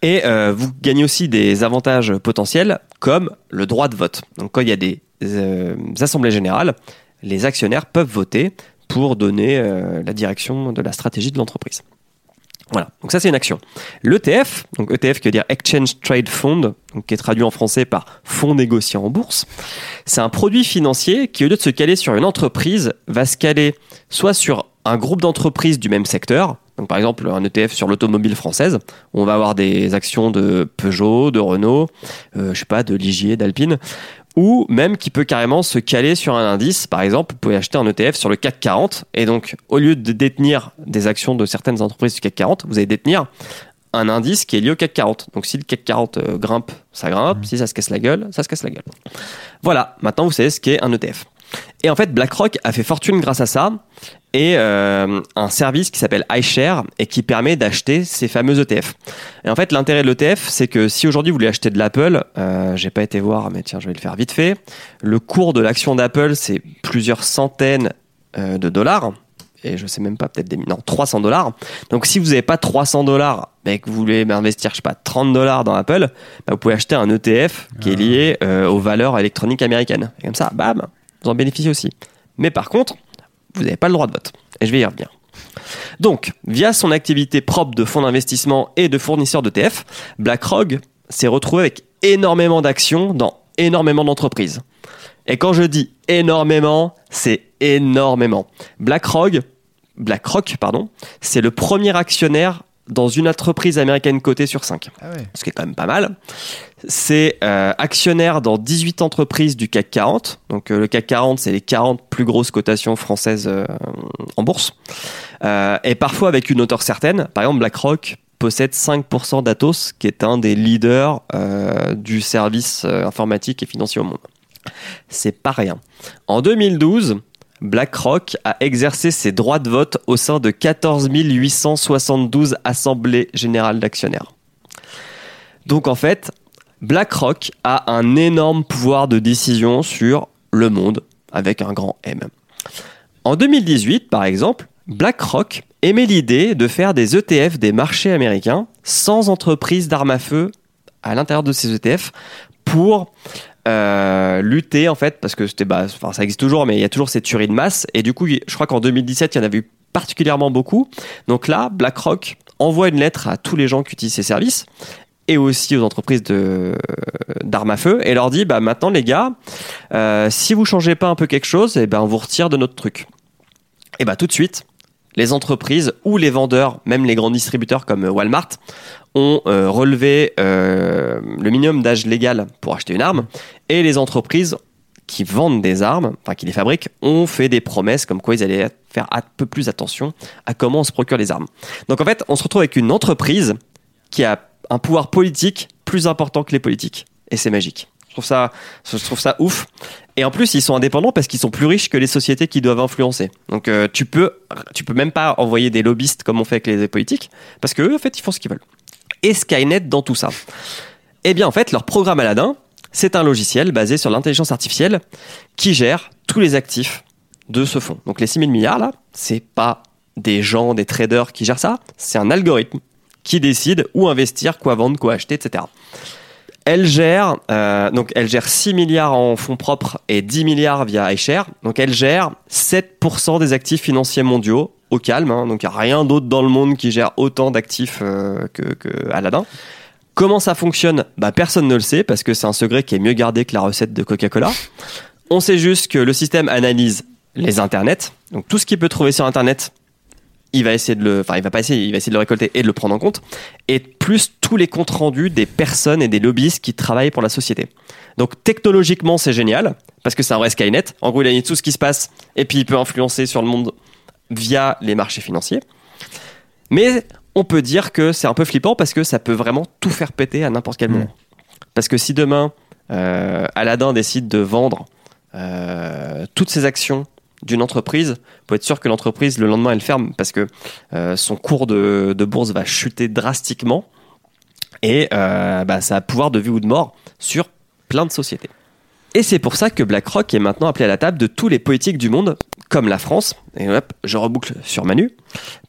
Et euh, vous gagnez aussi des avantages potentiels comme le droit de vote. Donc quand il y a des euh, assemblées générales, les actionnaires peuvent voter pour donner euh, la direction de la stratégie de l'entreprise. Voilà, donc ça c'est une action. L'ETF, donc ETF qui veut dire Exchange Trade Fund, donc qui est traduit en français par fonds négociant en bourse, c'est un produit financier qui au lieu de se caler sur une entreprise, va se caler soit sur un groupe d'entreprises du même secteur, donc par exemple un ETF sur l'automobile française, où on va avoir des actions de Peugeot, de Renault, euh, je sais pas, de Ligier, d'Alpine, ou même qui peut carrément se caler sur un indice. Par exemple, vous pouvez acheter un ETF sur le CAC 40, et donc au lieu de détenir des actions de certaines entreprises du CAC 40, vous allez détenir un indice qui est lié au CAC 40. Donc si le CAC 40 euh, grimpe, ça grimpe, si ça se casse la gueule, ça se casse la gueule. Voilà, maintenant vous savez ce qu'est un ETF. Et en fait, BlackRock a fait fortune grâce à ça et euh, un service qui s'appelle iShare et qui permet d'acheter ces fameux ETF. Et en fait, l'intérêt de l'ETF, c'est que si aujourd'hui vous voulez acheter de l'Apple, euh, j'ai pas été voir, mais tiens, je vais le faire vite fait. Le cours de l'action d'Apple, c'est plusieurs centaines euh, de dollars. Et je sais même pas, peut-être des non, 300 dollars. Donc si vous n'avez pas 300 dollars, mais que vous voulez investir, je sais pas, 30 dollars dans Apple, bah, vous pouvez acheter un ETF qui est lié euh, aux valeurs électroniques américaines. Et comme ça, bam, vous en bénéficiez aussi. Mais par contre, vous n'avez pas le droit de vote. Et je vais y revenir. Donc, via son activité propre de fonds d'investissement et de fournisseur d'ETF, BlackRock s'est retrouvé avec énormément d'actions dans énormément d'entreprises. Et quand je dis énormément, c'est énormément. BlackRock, BlackRock pardon, c'est le premier actionnaire dans une entreprise américaine cotée sur 5. Ce qui est quand même pas mal. C'est euh, actionnaire dans 18 entreprises du CAC 40. Donc euh, le CAC 40, c'est les 40 plus grosses cotations françaises euh, en bourse. Euh, et parfois avec une hauteur certaine. Par exemple, BlackRock possède 5% d'Atos, qui est un des leaders euh, du service euh, informatique et financier au monde. C'est pas rien. En 2012, BlackRock a exercé ses droits de vote au sein de 14 872 assemblées générales d'actionnaires. Donc en fait, BlackRock a un énorme pouvoir de décision sur le monde avec un grand M. En 2018, par exemple, BlackRock émet l'idée de faire des ETF des marchés américains sans entreprise d'armes à feu à l'intérieur de ces ETF pour euh, lutter en fait parce que c'était bah, enfin, ça existe toujours mais il y a toujours cette tuerie de masse. Et du coup je crois qu'en 2017 il y en avait eu particulièrement beaucoup. Donc là BlackRock envoie une lettre à tous les gens qui utilisent ces services et aussi aux entreprises de d'armes à feu et leur dit bah maintenant les gars euh, si vous changez pas un peu quelque chose et ben on vous retire de notre truc. Et bah tout de suite les entreprises ou les vendeurs, même les grands distributeurs comme Walmart, ont euh, relevé euh, le minimum d'âge légal pour acheter une arme, et les entreprises qui vendent des armes, enfin qui les fabriquent, ont fait des promesses comme quoi ils allaient faire un peu plus attention à comment on se procure les armes. Donc en fait, on se retrouve avec une entreprise qui a un pouvoir politique plus important que les politiques, et c'est magique. Je trouve ça, je trouve ça ouf. Et en plus, ils sont indépendants parce qu'ils sont plus riches que les sociétés qui doivent influencer. Donc, euh, tu peux, tu peux même pas envoyer des lobbyistes comme on fait avec les politiques, parce que eux, en fait, ils font ce qu'ils veulent. Et Skynet dans tout ça. Eh bien, en fait, leur programme Aladdin, c'est un logiciel basé sur l'intelligence artificielle qui gère tous les actifs de ce fonds. Donc, les 6 000 milliards là, c'est pas des gens, des traders qui gèrent ça, c'est un algorithme qui décide où investir, quoi vendre, quoi acheter, etc. Elle gère, euh, donc elle gère 6 milliards en fonds propres et 10 milliards via iShare. Donc elle gère 7% des actifs financiers mondiaux au calme. hein. donc il n'y a rien d'autre dans le monde qui gère autant d'actifs euh, que, que. Comment ça fonctionne? Bah, Personne ne le sait parce que c'est un secret qui est mieux gardé que la recette de Coca-Cola. On sait juste que le système analyse les internets. Donc tout ce qu'il peut trouver sur internet, il va essayer de le, enfin il va pas essayer, il va essayer de le récolter et de le prendre en compte. Et plus tous les comptes rendus des personnes et des lobbyistes qui travaillent pour la société. Donc technologiquement c'est génial parce que c'est un vrai Skynet. En gros il a tout ce qui se passe et puis il peut influencer sur le monde via les marchés financiers. Mais on peut dire que c'est un peu flippant parce que ça peut vraiment tout faire péter à n'importe quel moment. Parce que si demain euh, Aladdin décide de vendre euh, toutes ses actions d'une entreprise, faut être sûr que l'entreprise le lendemain elle ferme parce que euh, son cours de, de bourse va chuter drastiquement et euh, bah, ça a pouvoir de vie ou de mort sur plein de sociétés. Et c'est pour ça que BlackRock est maintenant appelé à la table de tous les politiques du monde, comme la France. Et hop, je reboucle sur Manu.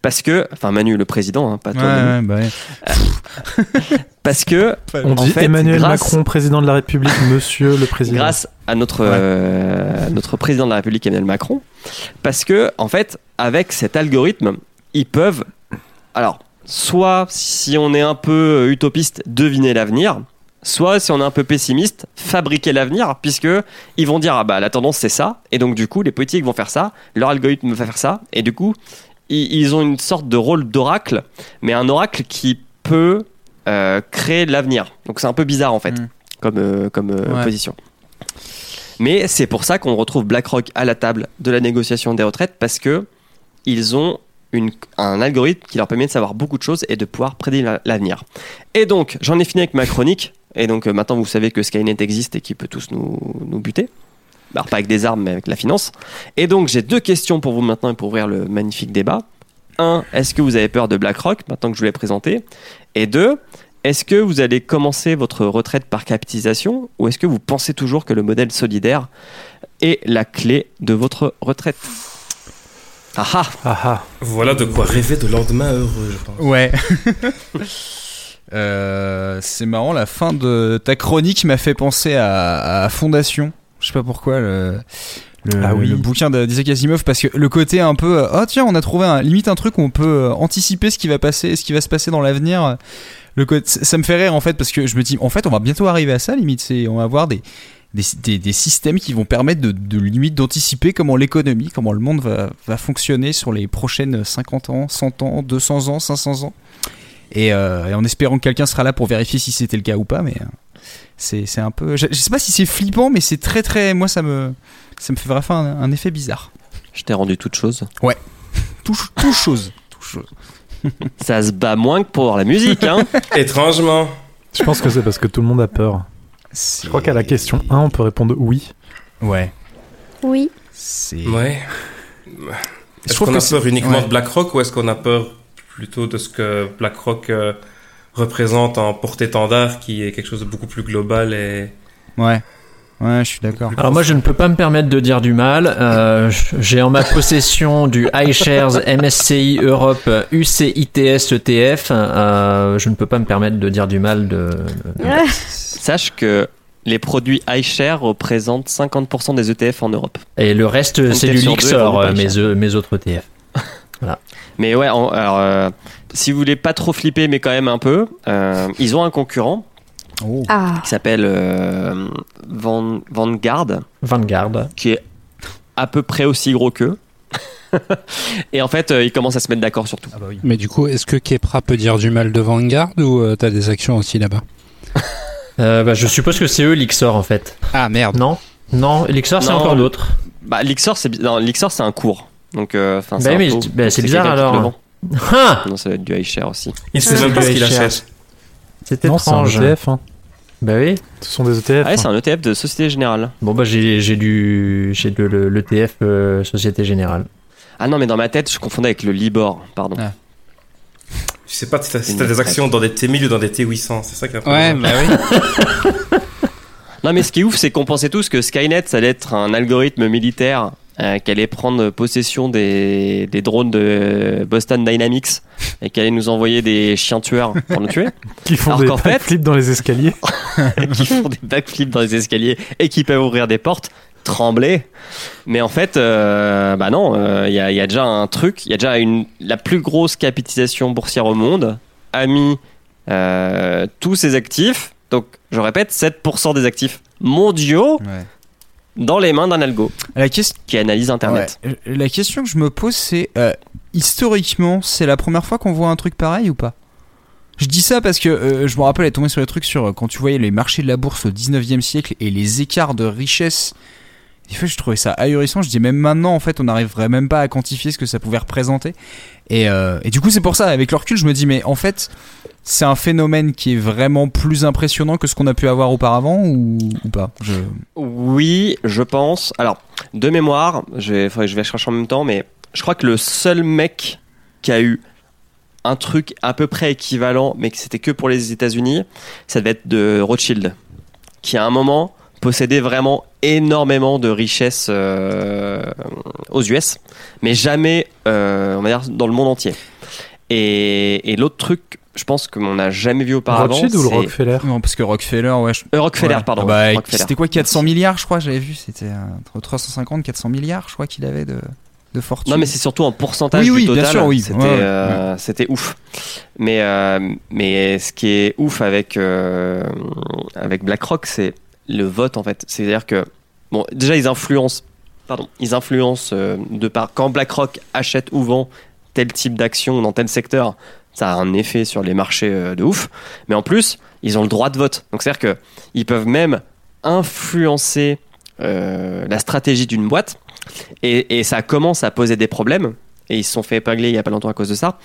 Parce que, enfin Manu le président, hein, pas toi Ouais, Manu. ouais, bah ouais. Parce que, On en dit fait, Emmanuel grâce- Macron, président de la République, monsieur le président. grâce à notre, euh, notre président de la République Emmanuel Macron, parce que en fait, avec cet algorithme, ils peuvent, alors, soit si on est un peu utopiste, deviner l'avenir, soit si on est un peu pessimiste, fabriquer l'avenir, puisque ils vont dire ah bah la tendance c'est ça, et donc du coup les politiques vont faire ça, leur algorithme va faire ça, et du coup ils, ils ont une sorte de rôle d'oracle, mais un oracle qui peut euh, créer l'avenir. Donc c'est un peu bizarre en fait, Mm. comme, euh, comme euh, Ouais. position. Mais c'est pour ça qu'on retrouve BlackRock à la table de la négociation des retraites parce que ils ont une- un algorithme qui leur permet de savoir beaucoup de choses et de pouvoir prédire la- l'avenir. Et donc, j'en ai fini avec ma chronique. Et donc, euh, maintenant, vous savez que Skynet existe et qu'il peut tous nous, nous buter. Alors, pas avec des armes, mais avec la finance. Et donc, j'ai deux questions pour vous maintenant et pour ouvrir le magnifique débat. Un, est-ce que vous avez peur de BlackRock maintenant que je vous l'ai présenté? Et deux, est-ce que vous allez commencer votre retraite par capitalisation ou est-ce que vous pensez toujours que le modèle solidaire est la clé de votre retraite? Ah ah Ah ah. Voilà de quoi rêver de lendemain heureux, je pense. Ouais. Euh, c'est marrant, la fin de ta chronique m'a fait penser à, à Fondation. Je sais pas pourquoi. Le, Le, Ah oui. le bouquin d'Isaac Asimov parce que le côté un peu euh, oh tiens on a trouvé un, limite un truc où on peut euh, anticiper ce qui va passer ce qui va se passer dans l'avenir le côté ça ça me fait rire en fait parce que je me dis en fait on va bientôt arriver à ça limite c'est on va avoir des des, des, des systèmes qui vont permettre de, de limite d'anticiper comment l'économie comment le monde va, va fonctionner sur les prochaines 50 ans 100 ans 200 ans 500 ans et, euh, et en espérant que quelqu'un sera là pour vérifier si c'était le cas ou pas mais euh, c'est c'est un peu je, je sais pas si c'est flippant mais c'est très très moi ça me ça me fait vraiment un, un effet bizarre. Je t'ai rendu toute chose. Tout, tout chose. Tout chose. Ça se bat moins que pour la musique, hein. Étrangement. Je pense que c'est parce que tout le monde a peur. Je crois qu'à la question 1, on peut répondre oui. Ouais. Oui. C'est. Ouais. Je Est-ce qu'on a c'est- peur uniquement ouais. de BlackRock ou est-ce qu'on a peur plutôt de ce que BlackRock euh, représente en porte-étendard qui est quelque chose de beaucoup plus global et Ouais. Ouais, je suis d'accord. Alors moi je ne peux pas me permettre de dire du mal. Euh, j'ai en ma possession du iShares MSCI Europe UCITS ETF. Euh, je ne peux pas me permettre de dire du mal de. de- Sache que les produits iShare représentent 50% des ETF en Europe. Et le reste c'est du euh, mes, iShares. mes autres ETF. Mais ouais, en- alors, euh, si vous voulez pas trop flipper, mais quand même un peu, euh, ils ont un concurrent Oh. Ah. qui s'appelle euh, Van- Vanguard, Vanguard. qui est à peu près aussi gros qu'eux. Et en fait, euh, ils commencent à se mettre d'accord sur tout. Ah bah oui. Mais du coup, est-ce que Kepra peut dire du mal de Vanguard ou euh, t'as des actions aussi là-bas? Euh, bah, je suppose que c'est eux Lixor en fait. Ah merde. Non Non, Lixor c'est encore d'autres. Bah, Lixor, c'est bi- non, Lixor, c'est un cours. Donc, euh, enfin, Bah c'est oui, bah, c'est bizarre, alors. Ah Non, ça va être du iShare aussi. il sait Ah, même pas ce du qu'il achète. C'est un étrange. ETF. hein. Bah oui. Ce sont des ETF. Ah ouais, c'est hein. un ETF de Société Générale. Bon bah j'ai j'ai du j'ai de le- l'ETF euh, Société Générale. Ah non, mais dans ma tête, je confondais avec le Libor, pardon. Ah. Je sais pas si t'as des actions dans des T1000 ou dans des T800. C'est ça qui est un peu Ouais, bah oui. Non, mais ce qui est ouf, c'est qu'on pensait tous que Skynet, ça allait être un algorithme militaire euh, qui allait prendre possession des, des drones de Boston Dynamics et qui allait nous envoyer des chiens tueurs pour nous tuer, Qui font Alors des fait- backflips dans les escaliers. qui font des backflips dans les escaliers et qui peuvent ouvrir des portes, trembler. Mais en fait, euh, bah non, euh, il y, a, il y a déjà un truc, il y a déjà une, la plus grosse capitalisation boursière au monde a mis euh, tous ses actifs, donc je répète, 7% des actifs mondiaux Ouais. Dans les mains d'un algo La, question qui analyse Internet. ouais, la question que je me pose, c'est euh, historiquement, c'est la première fois qu'on voit un truc pareil ou pas? Je dis ça parce que euh, je me rappelle être tombé sur les trucs sur euh, quand tu voyais les marchés de la bourse au 19e siècle et les écarts de richesse. Des fois, je trouvais ça ahurissant. Je dis même maintenant, en fait, on n'arriverait même pas à quantifier ce que ça pouvait représenter. Et, euh, et du coup, c'est pour ça, avec le recul, je me dis, mais en fait, c'est un phénomène qui est vraiment plus impressionnant que ce qu'on a pu avoir auparavant ou, pas? Oui, je pense. Alors, de mémoire, je vais, chercher en même temps, mais je crois que le seul mec qui a eu un truc à peu près équivalent, mais que c'était que pour les États-Unis, ça devait être de Rothschild, qui à un moment possédait vraiment énormément de richesses euh, aux US, mais jamais, euh, dans le monde entier. Et l'autre truc, je pense qu'on n'a jamais vu auparavant. Rothschild ou le Rockefeller Non, parce que Rockefeller, ouais. je- Euh, Rockefeller, Ouais. pardon. Ah bah. C'était quoi 400 milliards, je crois, j'avais vu. C'était euh, entre 350 400 milliards, je crois qu'il avait de, de fortune. Non, mais c'est surtout en pourcentage Oui, du oui, bien sûr, oui. C'était, Ouais, ouais, euh, c'était ouf. Mais, euh, mais ce qui est ouf avec, euh, avec BlackRock, c'est le vote, en fait. C'est-à-dire que, bon, déjà, ils influencent, pardon, ils influencent euh, de par, quand BlackRock achète ou vend tel type d'action dans tel secteur, ça a un effet sur les marchés euh, de ouf. Mais en plus, ils ont le droit de vote. Donc, c'est-à-dire que ils peuvent même influencer euh, la stratégie d'une boîte. Et, ça commence à poser des problèmes. Et ils se sont fait épingler il y a pas longtemps à cause de ça.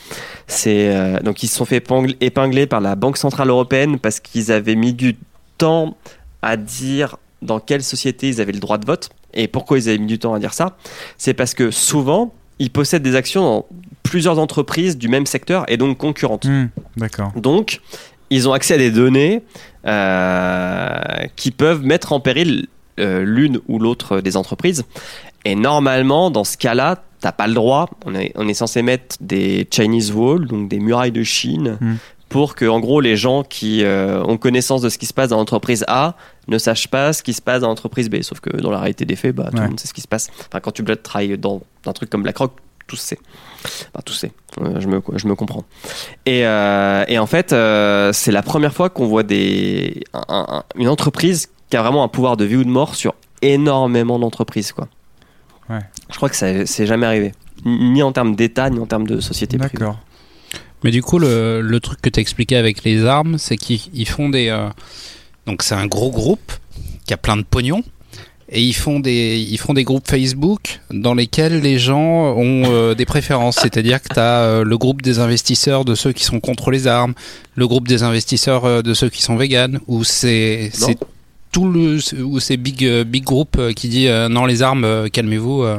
Euh, donc ils se sont fait épingler par la Banque centrale européenne parce qu'ils avaient mis du temps à dire dans quelle société ils avaient le droit de vote. Et pourquoi ils avaient mis du temps à dire ça? C'est parce que souvent ils possèdent des actions dans plusieurs entreprises du même secteur et donc concurrentes. Hmm, D'accord. Donc, ils ont accès à des données euh, qui peuvent mettre en péril euh, l'une ou l'autre des entreprises. Et normalement, dans ce cas-là, t'as pas le droit. On est, on est censé mettre des Chinese walls, donc des murailles de Chine, Hmm. pour que, en gros, les gens qui euh, ont connaissance de ce qui se passe dans l'entreprise A ne sache pas ce qui se passe dans l'entreprise B. Sauf que dans la réalité des faits, bah, tout Ouais. le monde sait ce qui se passe. Enfin, quand tu travailles dans un truc comme BlackRock, tout sait. Enfin, tout sait. Euh, je, me, je me comprends. Et, euh, et en fait, euh, c'est la première fois qu'on voit des, un- un- une entreprise qui a vraiment un pouvoir de vie ou de mort sur énormément d'entreprises. Quoi. Ouais. Je crois que ça c'est jamais arrivé. Ni en termes d'État, ni en termes de société privée. D'accord. Mais du coup, le, le truc que tu expliqué avec les armes, c'est qu'ils ils font des. euh, donc, c'est un gros groupe qui a plein de pognon. Et ils font des, ils font des groupes Facebook dans lesquels les gens ont euh, des préférences. C'est-à-dire que tu as le groupe des investisseurs de ceux qui sont contre les armes, le groupe des investisseurs euh, de ceux qui sont véganes, ou c'est tout le, ou c'est big, euh, big group euh, qui dit euh, non, les armes, euh, calmez-vous, euh,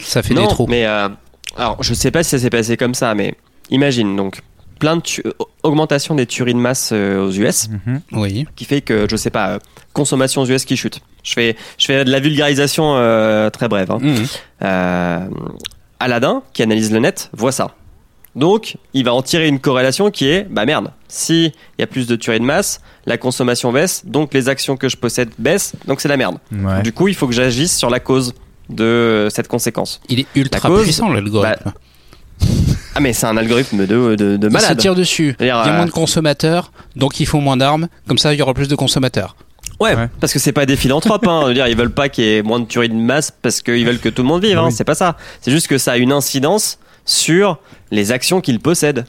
ça fait non, des trous. mais euh, alors je sais pas si ça s'est passé comme ça, mais imagine donc plein de tu- euh, augmentation des tueries de masse euh, aux US, Mhm. Oui. qui fait que je sais pas euh, consommation aux US qui chute. Je fais je fais de la vulgarisation euh, très brève. hein. Mhm. Euh, Aladdin, qui analyse le net, voit ça. Donc, il va en tirer une corrélation qui est, bah merde, si il y a plus de tueries de masse, la consommation baisse, donc les actions que je possède baissent, donc c'est la merde. Ouais. Du coup, il faut que j'agisse sur la cause de cette conséquence. Il est ultra cause, puissant l'algorithme. bah, Ah mais c'est un algorithme de, de, de Il se malade. tire dessus. Il y a euh, moins de consommateurs, donc il faut moins d'armes. Comme ça, il y aura plus de consommateurs. Ouais, Ouais. parce que c'est pas des philanthropes. Hein. Je veux dire, ils veulent pas qu'il y ait moins de tueries de masse parce qu'ils veulent que tout le monde vive. Hein. Oui. C'est pas ça. C'est juste que ça a une incidence sur les actions qu'ils possèdent.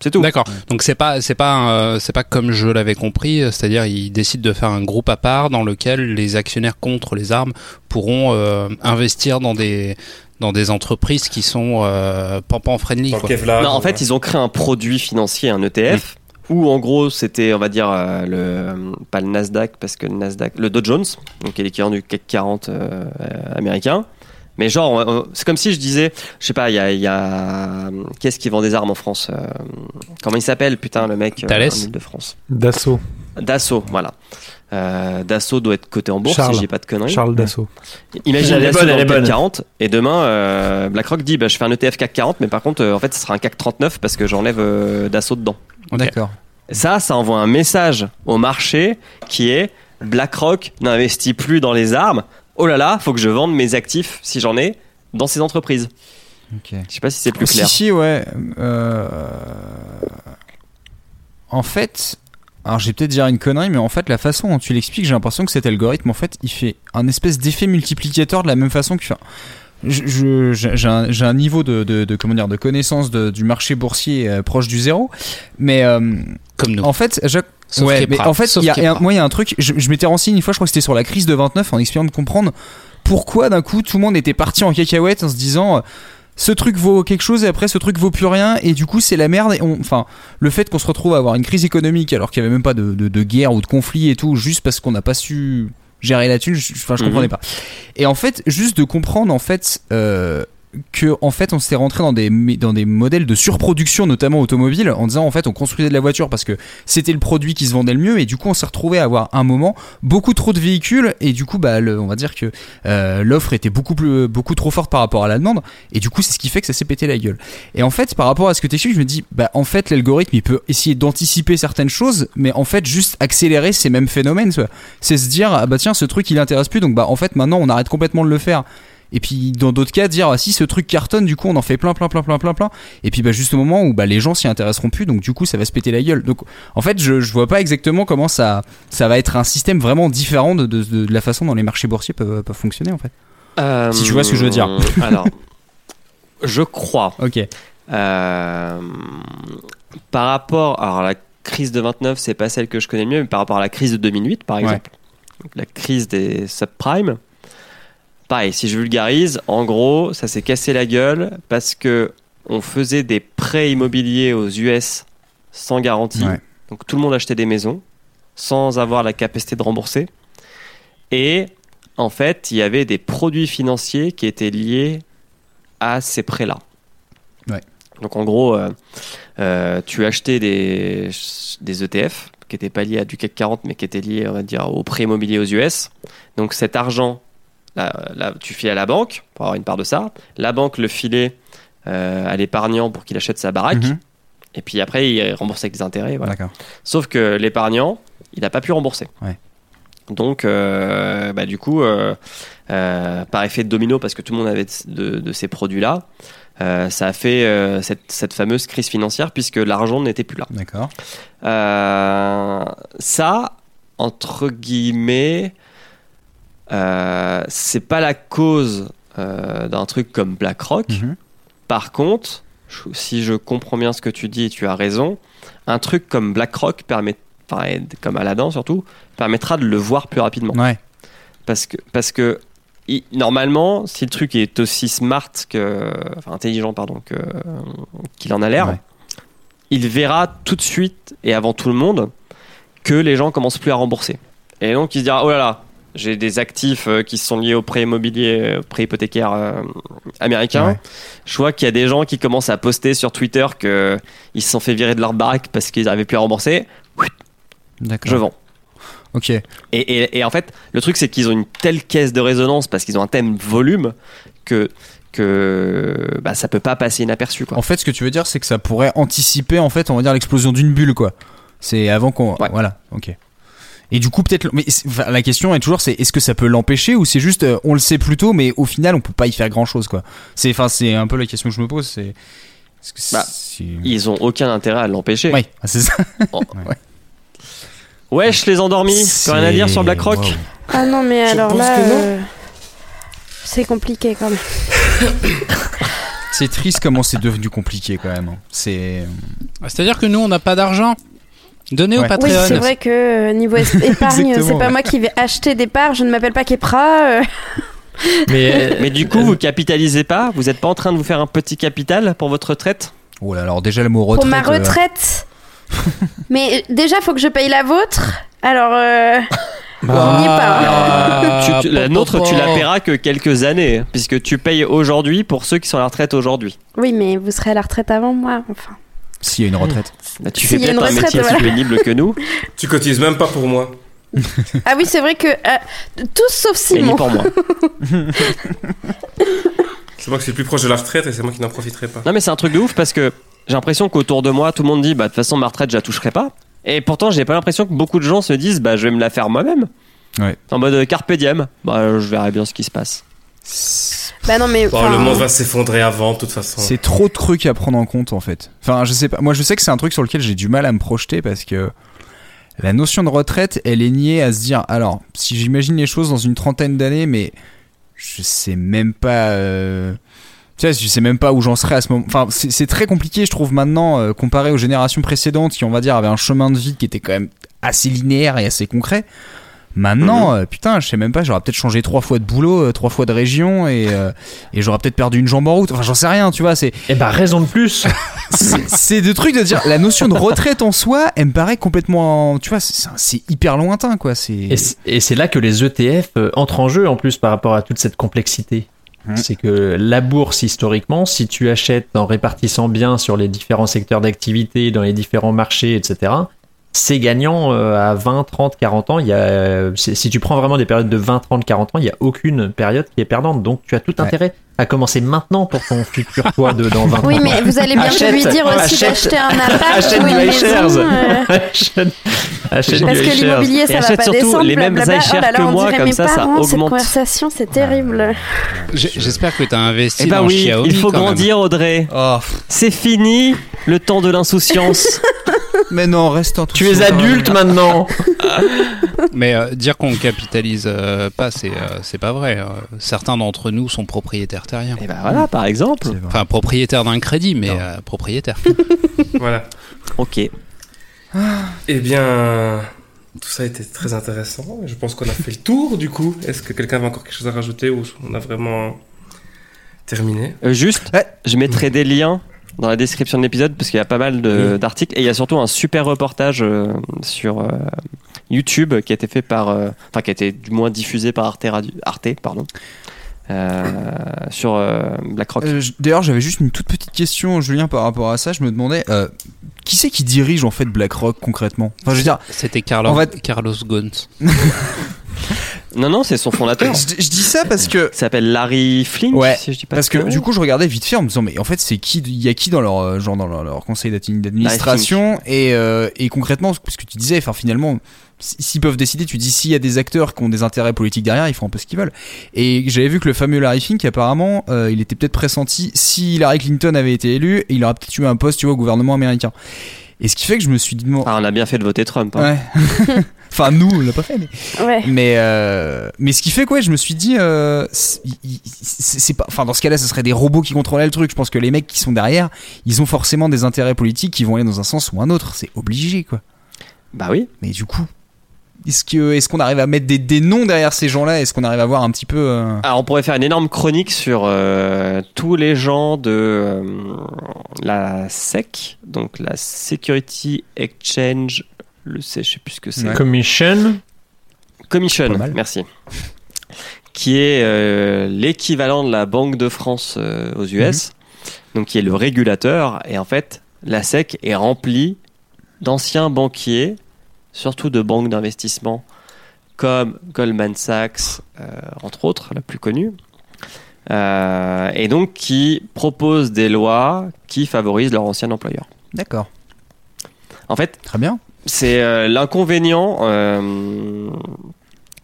C'est tout. D'accord. Donc c'est pas c'est pas euh, c'est pas comme je l'avais compris, c'est-à-dire ils décident de faire un groupe à part dans lequel les actionnaires contre les armes pourront euh, investir dans des dans des entreprises qui sont euh, pampan friendly quoi. Kevlar. Non, en fait, ils ont créé un produit financier, un ETF, où en gros, c'était, on va dire, euh, le, pas le Nasdaq, parce que le Nasdaq, le Dow Jones, donc qui est l'équivalent du CAC 40 euh, euh, américain. Mais genre, c'est comme si je disais, je sais pas, il y a, il y a qu'est-ce qui vend des armes en France euh, Comment il s'appelle, putain, le mec euh, Thales en Île-de-France Dassault. Dassault, voilà. Euh, Dassault doit être coté en bourse, Charles. si j'ai pas de conneries. Charles Dassault. Imagine Dassault bonne, dans le CAC bonne. 40 et demain euh, BlackRock dit bah, je fais un ETF CAC 40 mais par contre euh, en fait ce sera un CAC 39 parce que j'enlève euh, Dassault dedans. D'accord. Ça ça envoie un message au marché qui est BlackRock n'investit plus dans les armes. Oh là là, faut que je vende mes actifs si j'en ai dans ces entreprises. Ok. Je sais pas si c'est plus Si, clair. si, ouais. euh, En fait, alors j'ai peut-être dire une connerie, mais en fait, la façon dont tu l'expliques, j'ai l'impression que cet algorithme, en fait, il fait un espèce d'effet multiplicateur de la même façon que. enfin, je- je- J'ai un, niveau de, de, de- comment dire de connaissance de- du marché boursier euh, proche du zéro, mais euh, Comme nous. en fait, Sauf ouais, mais en fait, y a, y a- moi, il y a un truc. Je, je m'étais renseigné une fois, je crois que c'était sur la crise de 29, en essayant de comprendre pourquoi d'un coup tout le monde était parti en cacahuète en se disant. Ce truc vaut quelque chose et après ce truc vaut plus rien et du coup c'est la merde et on, enfin le fait qu'on se retrouve à avoir une crise économique alors qu'il n'y avait même pas de, de- de guerre ou de conflit et tout juste parce qu'on n'a pas su gérer la thune je, enfin, je Mhm. comprenais pas et en fait juste de comprendre en fait euh, que en fait on s'était rentré dans des dans des modèles de surproduction notamment automobile en disant en fait on construisait de la voiture parce que c'était le produit qui se vendait le mieux. Et du coup on s'est retrouvé à avoir un moment beaucoup trop de véhicules. Et du coup bah on va dire que euh, l'offre était beaucoup plus beaucoup trop forte par rapport à la demande. Et du coup c'est ce qui fait que ça s'est pété la gueule. Et en fait par rapport à ce que tu je me dis bah en fait l'algorithme il peut essayer d'anticiper certaines choses mais en fait juste accélérer ces mêmes phénomènes c'est se dire ah bah tiens ce truc il intéresse plus. Donc bah en fait maintenant on arrête complètement de le faire et puis dans d'autres cas dire ah, si ce truc cartonne du coup on en fait plein plein plein plein plein plein. Et puis bah juste au moment où bah les gens s'y intéresseront plus donc du coup ça va se péter la gueule. Donc en fait je, je vois pas exactement comment ça ça va être un système vraiment différent de, de, de la façon dont les marchés boursiers peuvent, peuvent fonctionner en fait. Euh, Si tu vois ce que je veux dire. alors, je crois. ok. Euh, par rapport, alors la crise de 29, c'est pas celle que je connais mieux, mais par rapport à la crise de 2008, par exemple, la crise des subprimes, pareil, si je vulgarise, en gros, ça s'est cassé la gueule parce que on faisait des prêts immobiliers aux US sans garantie, Ouais. donc tout le monde achetait des maisons sans avoir la capacité de rembourser, et en fait, il y avait des produits financiers qui étaient liés à ces prêts-là. Ouais. Donc en gros, euh, euh, tu achetais des, des ETF qui n'étaient pas liés à du CAC 40, mais qui étaient liés, on va dire, au prêt immobilier aux US. Donc cet argent, là, là, tu filais à la banque pour avoir une part de ça. La banque le filait euh, à l'épargnant pour qu'il achète sa baraque. Mhm. Et puis après, il remboursait avec des intérêts. Voilà. Sauf que l'épargnant, il n'a pas pu rembourser. Ouais. Donc, euh, bah, du coup, euh, par effet de domino, parce que tout le monde avait de, de ces produits-là, euh, ça a fait euh, cette, cette fameuse crise financière puisque l'argent n'était plus là. D'accord. Euh, ça, entre guillemets, c'est pas la cause euh, d'un truc comme BlackRock. Mhm. Par contre, si je comprends bien ce que tu dis et tu as raison, un truc comme BlackRock permet, comme Aladdin surtout, permettra de le voir plus rapidement. Ouais. Parce que, parce que il- normalement, si le truc est aussi smart que, enfin intelligent pardon que qu'il en a l'air, Ouais. il verra tout de suite et avant tout le monde que les gens commencent plus à rembourser. Et donc il se dira oh là là, j'ai des actifs euh, qui sont liés au prêt immobilier, au prêt hypothécaire euh, américain. Ouais. Je vois qu'il y a des gens qui commencent à poster sur Twitter que ils se sont fait virer de leur baraque parce qu'ils n'arrivaient plus à rembourser. D'accord. Je vends. Ok. Et, et- et en fait, le truc, c'est qu'ils ont une telle caisse de résonance parce qu'ils ont un thème volume que, que bah, ça peut pas passer inaperçu. Quoi. En fait, ce que tu veux dire, c'est que ça pourrait anticiper, en fait, on va dire l'explosion d'une bulle, quoi. C'est avant qu'on. Ouais. Voilà. Ok. Et du coup, peut-être. Mais enfin, la question est toujours, c'est est-ce que ça peut l'empêcher ou c'est juste, euh, on le sait plus tôt, mais au final, on peut pas y faire grand-chose, quoi. C'est, enfin, c'est un peu la question que je me pose. C'est. que Bah, Ils ont aucun intérêt à l'empêcher. Oui, ah, c'est ça. Oh. Wesh, les endormis Plus rien à dire sur BlackRock Waouh. Ah non, mais alors là, euh, c'est compliqué quand même. C'est triste comment c'est devenu compliqué quand même. hein. C'est. C'est-à-dire que nous, on n'a pas d'argent. Donnez Ouais. au Oui, Patreon. c'est vrai que euh, niveau épargne, c'est pas ouais. moi qui vais acheter des parts, je ne m'appelle pas Kepra. euh. Mais, Mais du coup, vous capitalisez pas Vous êtes pas en train de vous faire un petit capital pour votre retraite? Oh là, alors déjà le mot retraite. pour ma euh, retraite? mais euh, déjà, faut que je paye la vôtre? Alors, euh, on n'y est pas. Tu- tu- La nôtre, tu la paieras que quelques années, puisque tu payes aujourd'hui pour ceux qui sont à la retraite aujourd'hui. Oui, mais vous serez à la retraite avant moi, enfin. S'il y a une retraite. Bah, tu fais peut-être un retraite, métier voilà. plus pénible que nous, Tu cotises même pas pour moi. Ah oui, c'est vrai que euh, tous sauf et ni Simon. pour moi. C'est moi qui suis le plus proche de la retraite et c'est moi qui n'en profiterai pas. Non mais c'est un truc de ouf parce que j'ai l'impression qu'autour de moi tout le monde dit bah de toute façon ma retraite je la toucherai pas et pourtant j'ai pas l'impression que beaucoup de gens se disent bah je vais me la faire moi-même Ouais. en mode euh, carpe diem bah je verrai bien ce qui se passe Bah non, mais. Bon, le monde va s'effondrer avant, de toute façon. C'est trop de trucs à prendre en compte en fait. Enfin, je sais pas. Moi, je sais que c'est un truc sur lequel j'ai du mal à me projeter parce que la notion de retraite, elle est niée à se dire. Alors, si j'imagine les choses dans une trentaine d'années, mais je sais même pas. euh, Tu sais, je sais même pas où j'en serais à ce moment. Enfin, c'est c'est très compliqué, je trouve maintenant, euh, comparé aux générations précédentes qui, on va dire, avaient un chemin de vie qui était quand même assez linéaire et assez concret. Maintenant, euh, putain, je sais même pas, j'aurais peut-être changé trois fois de boulot, euh, trois fois de région et, euh, et j'aurais peut-être perdu une jambe en route. Enfin, j'en sais rien, tu vois. C'est eh ben, raison de plus. c'est c'est de trucs de dire la notion de retraite en soi, elle me paraît complètement, tu vois, c'est hyper lointain quoi. C'est Et c'est là que les ETF entrent en jeu en plus par rapport à toute cette complexité. Mhm. C'est que la bourse, historiquement, si tu achètes en répartissant bien sur les différents secteurs d'activité, dans les différents marchés, etc., c'est gagnant euh, à 20, 30, 40 ans. Il y a, si tu prends vraiment des périodes de 20, 30, 40 ans, il n'y a aucune période qui est perdante. Donc tu as tout Ouais. intérêt à commencer maintenant pour ton futur toi de dans 20 ans. Oui, mais vous allez bientôt Achète- lui dire aussi achète- d'acheter un appart achète ou du une iShares. maison. euh, achète, achète Parce du que l'immobilier, ça va pas surtout descendre. les mêmes iShares oh là là, que moi, comme ça, ça parents, Cette augmente. conversation, c'est terrible. J'espère que tu as investi Eh bah dans oui Xiaomi. il faut quand même. grandir Audrey Oh, c'est fini le temps de l'insouciance mais non, reste en tout Tu es adulte maintenant. Mais euh, dire qu'on capitalise euh, pas, c'est euh, c'est pas vrai. Euh, Certains d'entre nous sont propriétaires terriens. et bah voilà par exemple C'est vrai. Enfin, propriétaires d'un crédit, mais euh, propriétaires. Voilà. ok Eh bien, tout ça a été très intéressant. Je pense qu'on a fait le tour du coup. Est-ce que quelqu'un avait encore quelque chose à rajouter ou on a vraiment terminé? Euh, juste Ouais. je mettrai des liens dans la description de l'épisode parce qu'il y a pas mal Oui. d'articles et il y a surtout un super reportage euh, sur euh, YouTube qui a été fait par euh, enfin qui a été du moins diffusé par Arte Radio Arte pardon euh, sur euh, BlackRock Euh, D'ailleurs, j'avais juste une toute petite question, Julien, par rapport à ça. Je me demandais, euh, qui c'est qui dirige en fait BlackRock concrètement? Enfin, je veux dire, C'était Carlos, On va- Carlos Ghosn. Non, non, c'est son fondateur. je, je dis ça parce que Il s'appelle Larry Flink, Ouais, si je dis pas Parce que du coup, je regardais vite fait en me disant, mais en fait, c'est qui, il y a qui dans leur, euh, genre dans leur, leur conseil d'admi- d'administration et, euh, et concrètement, ce que tu disais, enfin finalement, s'ils peuvent décider, tu dis s'il y a des acteurs qui ont des intérêts politiques derrière, ils font un peu ce qu'ils veulent. Et j'avais vu que le fameux Larry Fink, apparemment, euh, il était peut-être pressenti si Hillary Clinton avait été élu, il aurait peut-être eu un poste, tu vois, au gouvernement américain. Et ce qui fait que je me suis dit, bon, Ah, on a bien fait de voter Trump. hein. ouais. enfin nous, on l'a pas fait. Mais... Ouais. Mais, euh, mais ce qui fait quoi, je me suis dit, euh, c'est pas, enfin dans ce cas-là, ce serait des robots qui contrôlaient le truc. Je pense que les mecs qui sont derrière, ils ont forcément des intérêts politiques qui vont aller dans un sens ou un autre. C'est obligé, quoi. Bah oui. Mais du coup, est-ce que, est-ce qu'on arrive à mettre des, des noms derrière ces gens-là? Est-ce qu'on arrive à voir un petit peu euh, Alors on pourrait faire une énorme chronique sur euh, tous les gens de euh, la SEC, donc la Security Exchange, le C, je sais plus ce que c'est. Ouais. Commission. Commission, merci. Qui est euh, l'équivalent de la Banque de France euh, aux US, donc qui est le régulateur. Et en fait, la SEC est remplie d'anciens banquiers, surtout de banques d'investissement comme Goldman Sachs, euh, entre autres, la plus connue. Euh, et donc qui proposent des lois qui favorisent leur ancien employeur. D'accord. En fait, Très bien. c'est euh, l'inconvénient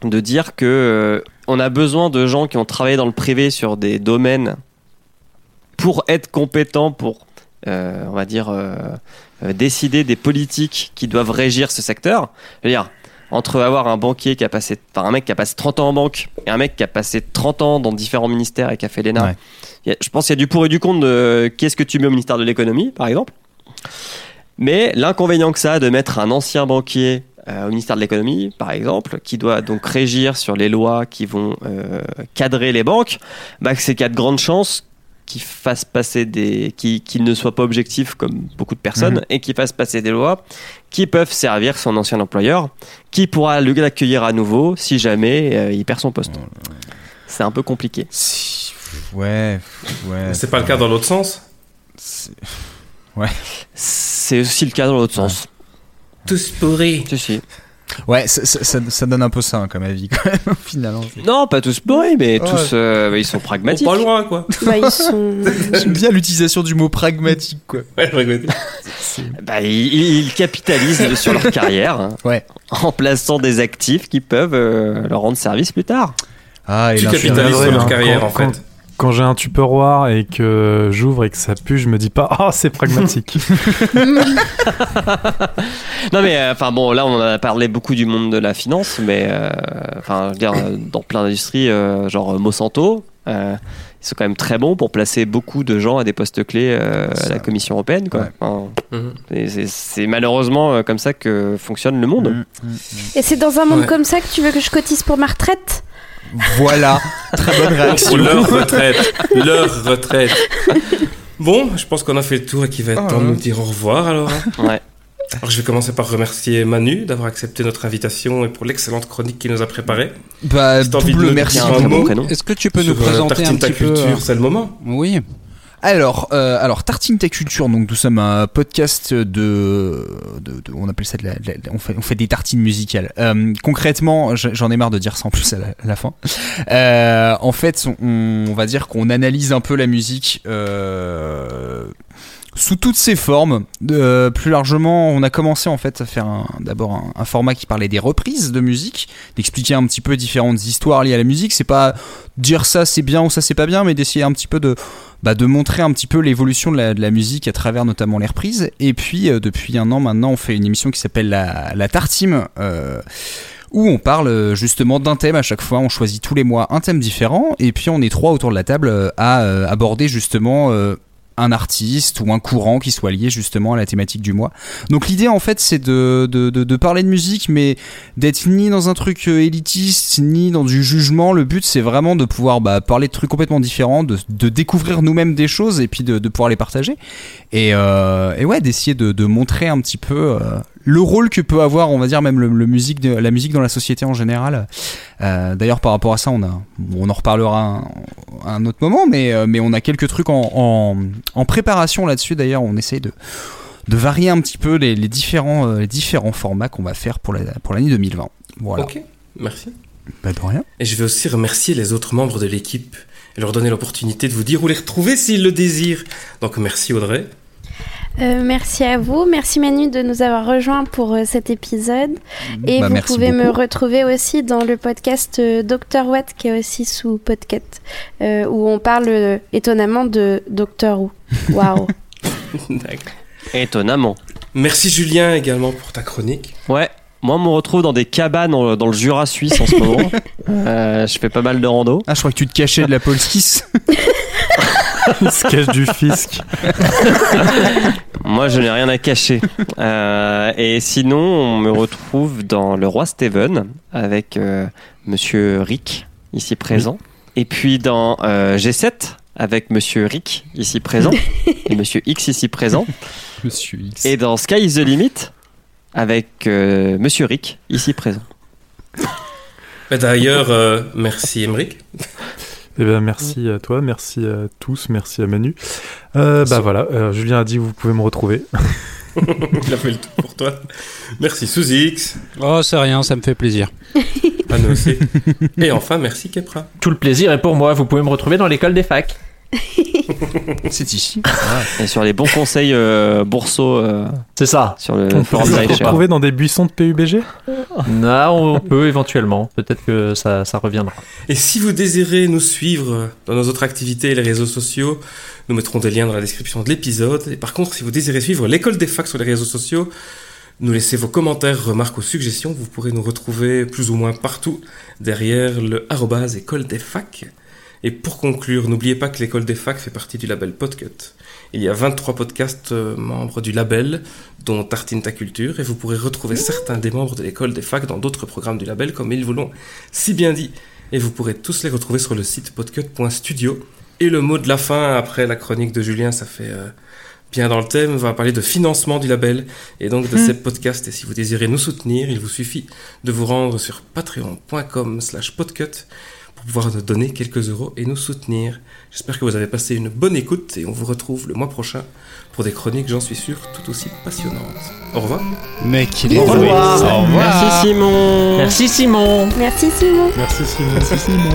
de dire que on a besoin de gens qui ont travaillé dans le privé sur des domaines pour être compétents pour on va dire décider des politiques qui doivent régir ce secteur. Je veux dire entre avoir un banquier qui a passé enfin un mec qui a passé 30 ans en banque et un mec qui a passé 30 ans dans différents ministères et qui a fait l'ENA. Ouais. Je pense qu'il y a du pour et du contre de qu'est-ce que tu mets au ministère de l'économie par exemple. Mais l'inconvénient que ça a de mettre un ancien banquier euh, au ministère de l'économie, par exemple, qui doit donc régir sur les lois qui vont euh, cadrer les banques, bah, c'est qu'il y a de grandes chances qu'il fasse passer des, qu'il qu'il ne soit pas objectif comme beaucoup de personnes Mhm. et qu'il fasse passer des lois qui peuvent servir son ancien employeur, qui pourra le l'accueillir à nouveau si jamais euh, il perd son poste. C'est un peu compliqué. Si- Ouais, ouais. C'est pas le cas dans l'autre sens? C'est- C'est aussi le cas dans l'autre sens. Tous pourris. Si, si. Ouais, ça, ça- ça- ça donne un peu ça hein, comme avis quand même au final. Non, pas tous bourrés, mais Ouais. tous, euh, ils sont pragmatiques. pas loin, quoi. Bah, ils sont. J'aime bien l'utilisation du mot pragmatique quoi. Ouais, regrette. Bah, ils, ils capitalisent sur leur carrière hein, Ouais. en plaçant des actifs qui peuvent euh, leur rendre service plus tard. Ah, et Tu capitalises sur leur carrière, quand- en fait. Quand- j'ai un tupperware et que j'ouvre et que ça pue, je me dis pas ah c'est pragmatique. Non mais euh, enfin bon là on en a parlé beaucoup du monde de la finance mais euh, enfin je veux dire euh, dans plein d'industries euh, genre Monsanto euh, ils sont quand même très bons pour placer beaucoup de gens à des postes clés euh, à la Commission européenne quoi. Ouais. Enfin, Mhm. c'est- malheureusement euh, comme ça que fonctionne le monde. Mm, mm. Et c'est dans un monde Ouais. comme ça que tu veux que je cotise pour ma retraite? Voilà, très bonne Pour réaction. leur retraite. leur retraite. Bon, je pense qu'on a fait le tour et qu'il va être Ah, temps de nous dire au revoir alors. hein. Ouais. Alors je vais commencer par remercier Manu d'avoir accepté notre invitation et pour l'excellente chronique qu'il nous a préparée. Bah, Si t'as envie de double me merci. Est-ce que tu peux nous euh, présenter un ta petit peu culture, euh, c'est le moment. Oui. Alors, euh, alors Tartine ta culture. Donc nous sommes un podcast de, de, de- on appelle ça de la, de la- on fait on fait des tartines musicales. Euh, concrètement, j'en ai marre de dire ça en plus à la, fin. Euh, en fait, on, on va dire qu'on analyse un peu la musique. Sous toutes ses formes. Euh, plus largement, on a commencé en fait à faire d'abord un, format qui parlait des reprises de musique, d'expliquer un petit peu différentes histoires liées à la musique. C'est pas dire ça c'est bien ou ça c'est pas bien, mais d'essayer un petit peu de bah, montrer un petit peu l'évolution de la, musique à travers notamment les reprises. Et puis euh, depuis un an maintenant, on fait une émission qui s'appelle la, la Tartime. euh, où on parle justement d'un thème à chaque fois, on choisit tous les mois un thème différent, et puis on est trois autour de la table à aborder justement un artiste ou un courant qui soit lié justement à la thématique du mois. Donc l'idée en fait c'est de, parler de musique mais d'être ni dans un truc euh, élitiste ni dans du jugement. Le but c'est vraiment de pouvoir bah, parler de trucs complètement différents, de, découvrir nous-mêmes des choses et puis de, pouvoir les partager. Et, euh, ouais d'essayer de, de montrer un petit peu... euh, le rôle que peut avoir, on va dire même le, le musique de, la musique dans la société en général. Euh, D'ailleurs, par rapport à ça, on a, on en reparlera un, à un autre moment, mais euh, mais on a quelques trucs en, en, en préparation là-dessus. D'ailleurs, on essaye de de varier un petit peu les, les différents euh, les différents formats qu'on va faire pour la pour l'année 2020. Voilà. Ok, merci. Bah de rien. Et je vais aussi remercier les autres membres de l'équipe et leur donner l'opportunité de vous dire où les retrouver s'ils le désirent. Donc merci Audrey. Euh, merci à vous, merci Manu de nous avoir rejoints pour euh, cet épisode. Et Bah, vous pouvez me retrouver aussi dans le podcast euh, Dr Watt qui est aussi sous podcast, euh, où on parle euh, étonnamment de Doctor Who. Waouh. D'accord. Étonnamment. Merci Julien également pour ta chronique. Ouais. Moi, on me retrouve dans des cabanes dans, dans le Jura suisse en ce moment. Euh, je fais pas mal de rando. Ah, je crois que tu te cachais de la police. Il se cache du fisc. Moi, je n'ai rien à cacher. Euh, et sinon, on me retrouve dans Le Roi Steven avec euh, Monsieur Rick, ici présent. Et puis dans euh, G7 avec Monsieur Rick, ici présent. et Monsieur X, ici présent. Monsieur X. Et dans Sky is the Limit avec euh, Monsieur Rick, ici présent. Bah, D'ailleurs, euh, merci Emeric. Eh ben, merci à toi, merci à tous, merci à Manu. Euh, bah voilà, euh, Julien a dit que vous pouvez me retrouver. Il a fait le tout pour toi. Merci Sous-X. Oh, c'est rien, ça me fait plaisir. À nous aussi. Et enfin, merci Kepra. Tout le plaisir est pour moi. Vous pouvez me retrouver dans l'école des facs. C'est ici. Et sur les bons conseils euh, bourseaux euh, C'est ça. sur le On peut forum se retrouver dans des buissons de PUBG Non, on peut éventuellement. Peut-être que ça, ça reviendra. Et si vous désirez nous suivre dans nos autres activités et les réseaux sociaux, nous mettrons des liens dans la description de l'épisode. Et par contre, si vous désirez suivre l'école des facs sur les réseaux sociaux, nous laissez vos commentaires, remarques ou suggestions. Vous pourrez nous retrouver plus ou moins partout derrière le arrobase école des facs. Et pour conclure, n'oubliez pas que l'école des facs fait partie du label Podcut. Il y a 23 podcasts euh, membres du label, dont Tartine ta culture, et vous pourrez retrouver certains des membres de l'école des facs dans d'autres programmes du label, comme ils vous l'ont si bien dit. Et vous pourrez tous les retrouver sur le site podcut.studio. Et le mot de la fin, après la chronique de Julien, ça fait euh, bien dans le thème, on va parler de financement du label et donc de ces podcasts. Et si vous désirez nous soutenir, il vous suffit de vous rendre sur patreon.com slash podcut pour pouvoir nous donner quelques euros et nous soutenir. J'espère que vous avez passé une bonne écoute et on vous retrouve le mois prochain pour des chroniques, j'en suis sûr, tout aussi passionnantes. Au revoir. Mec, il est Au revoir. Au revoir. Merci Simon. Merci Simon. Merci Simon. Merci Simon. Merci Simon.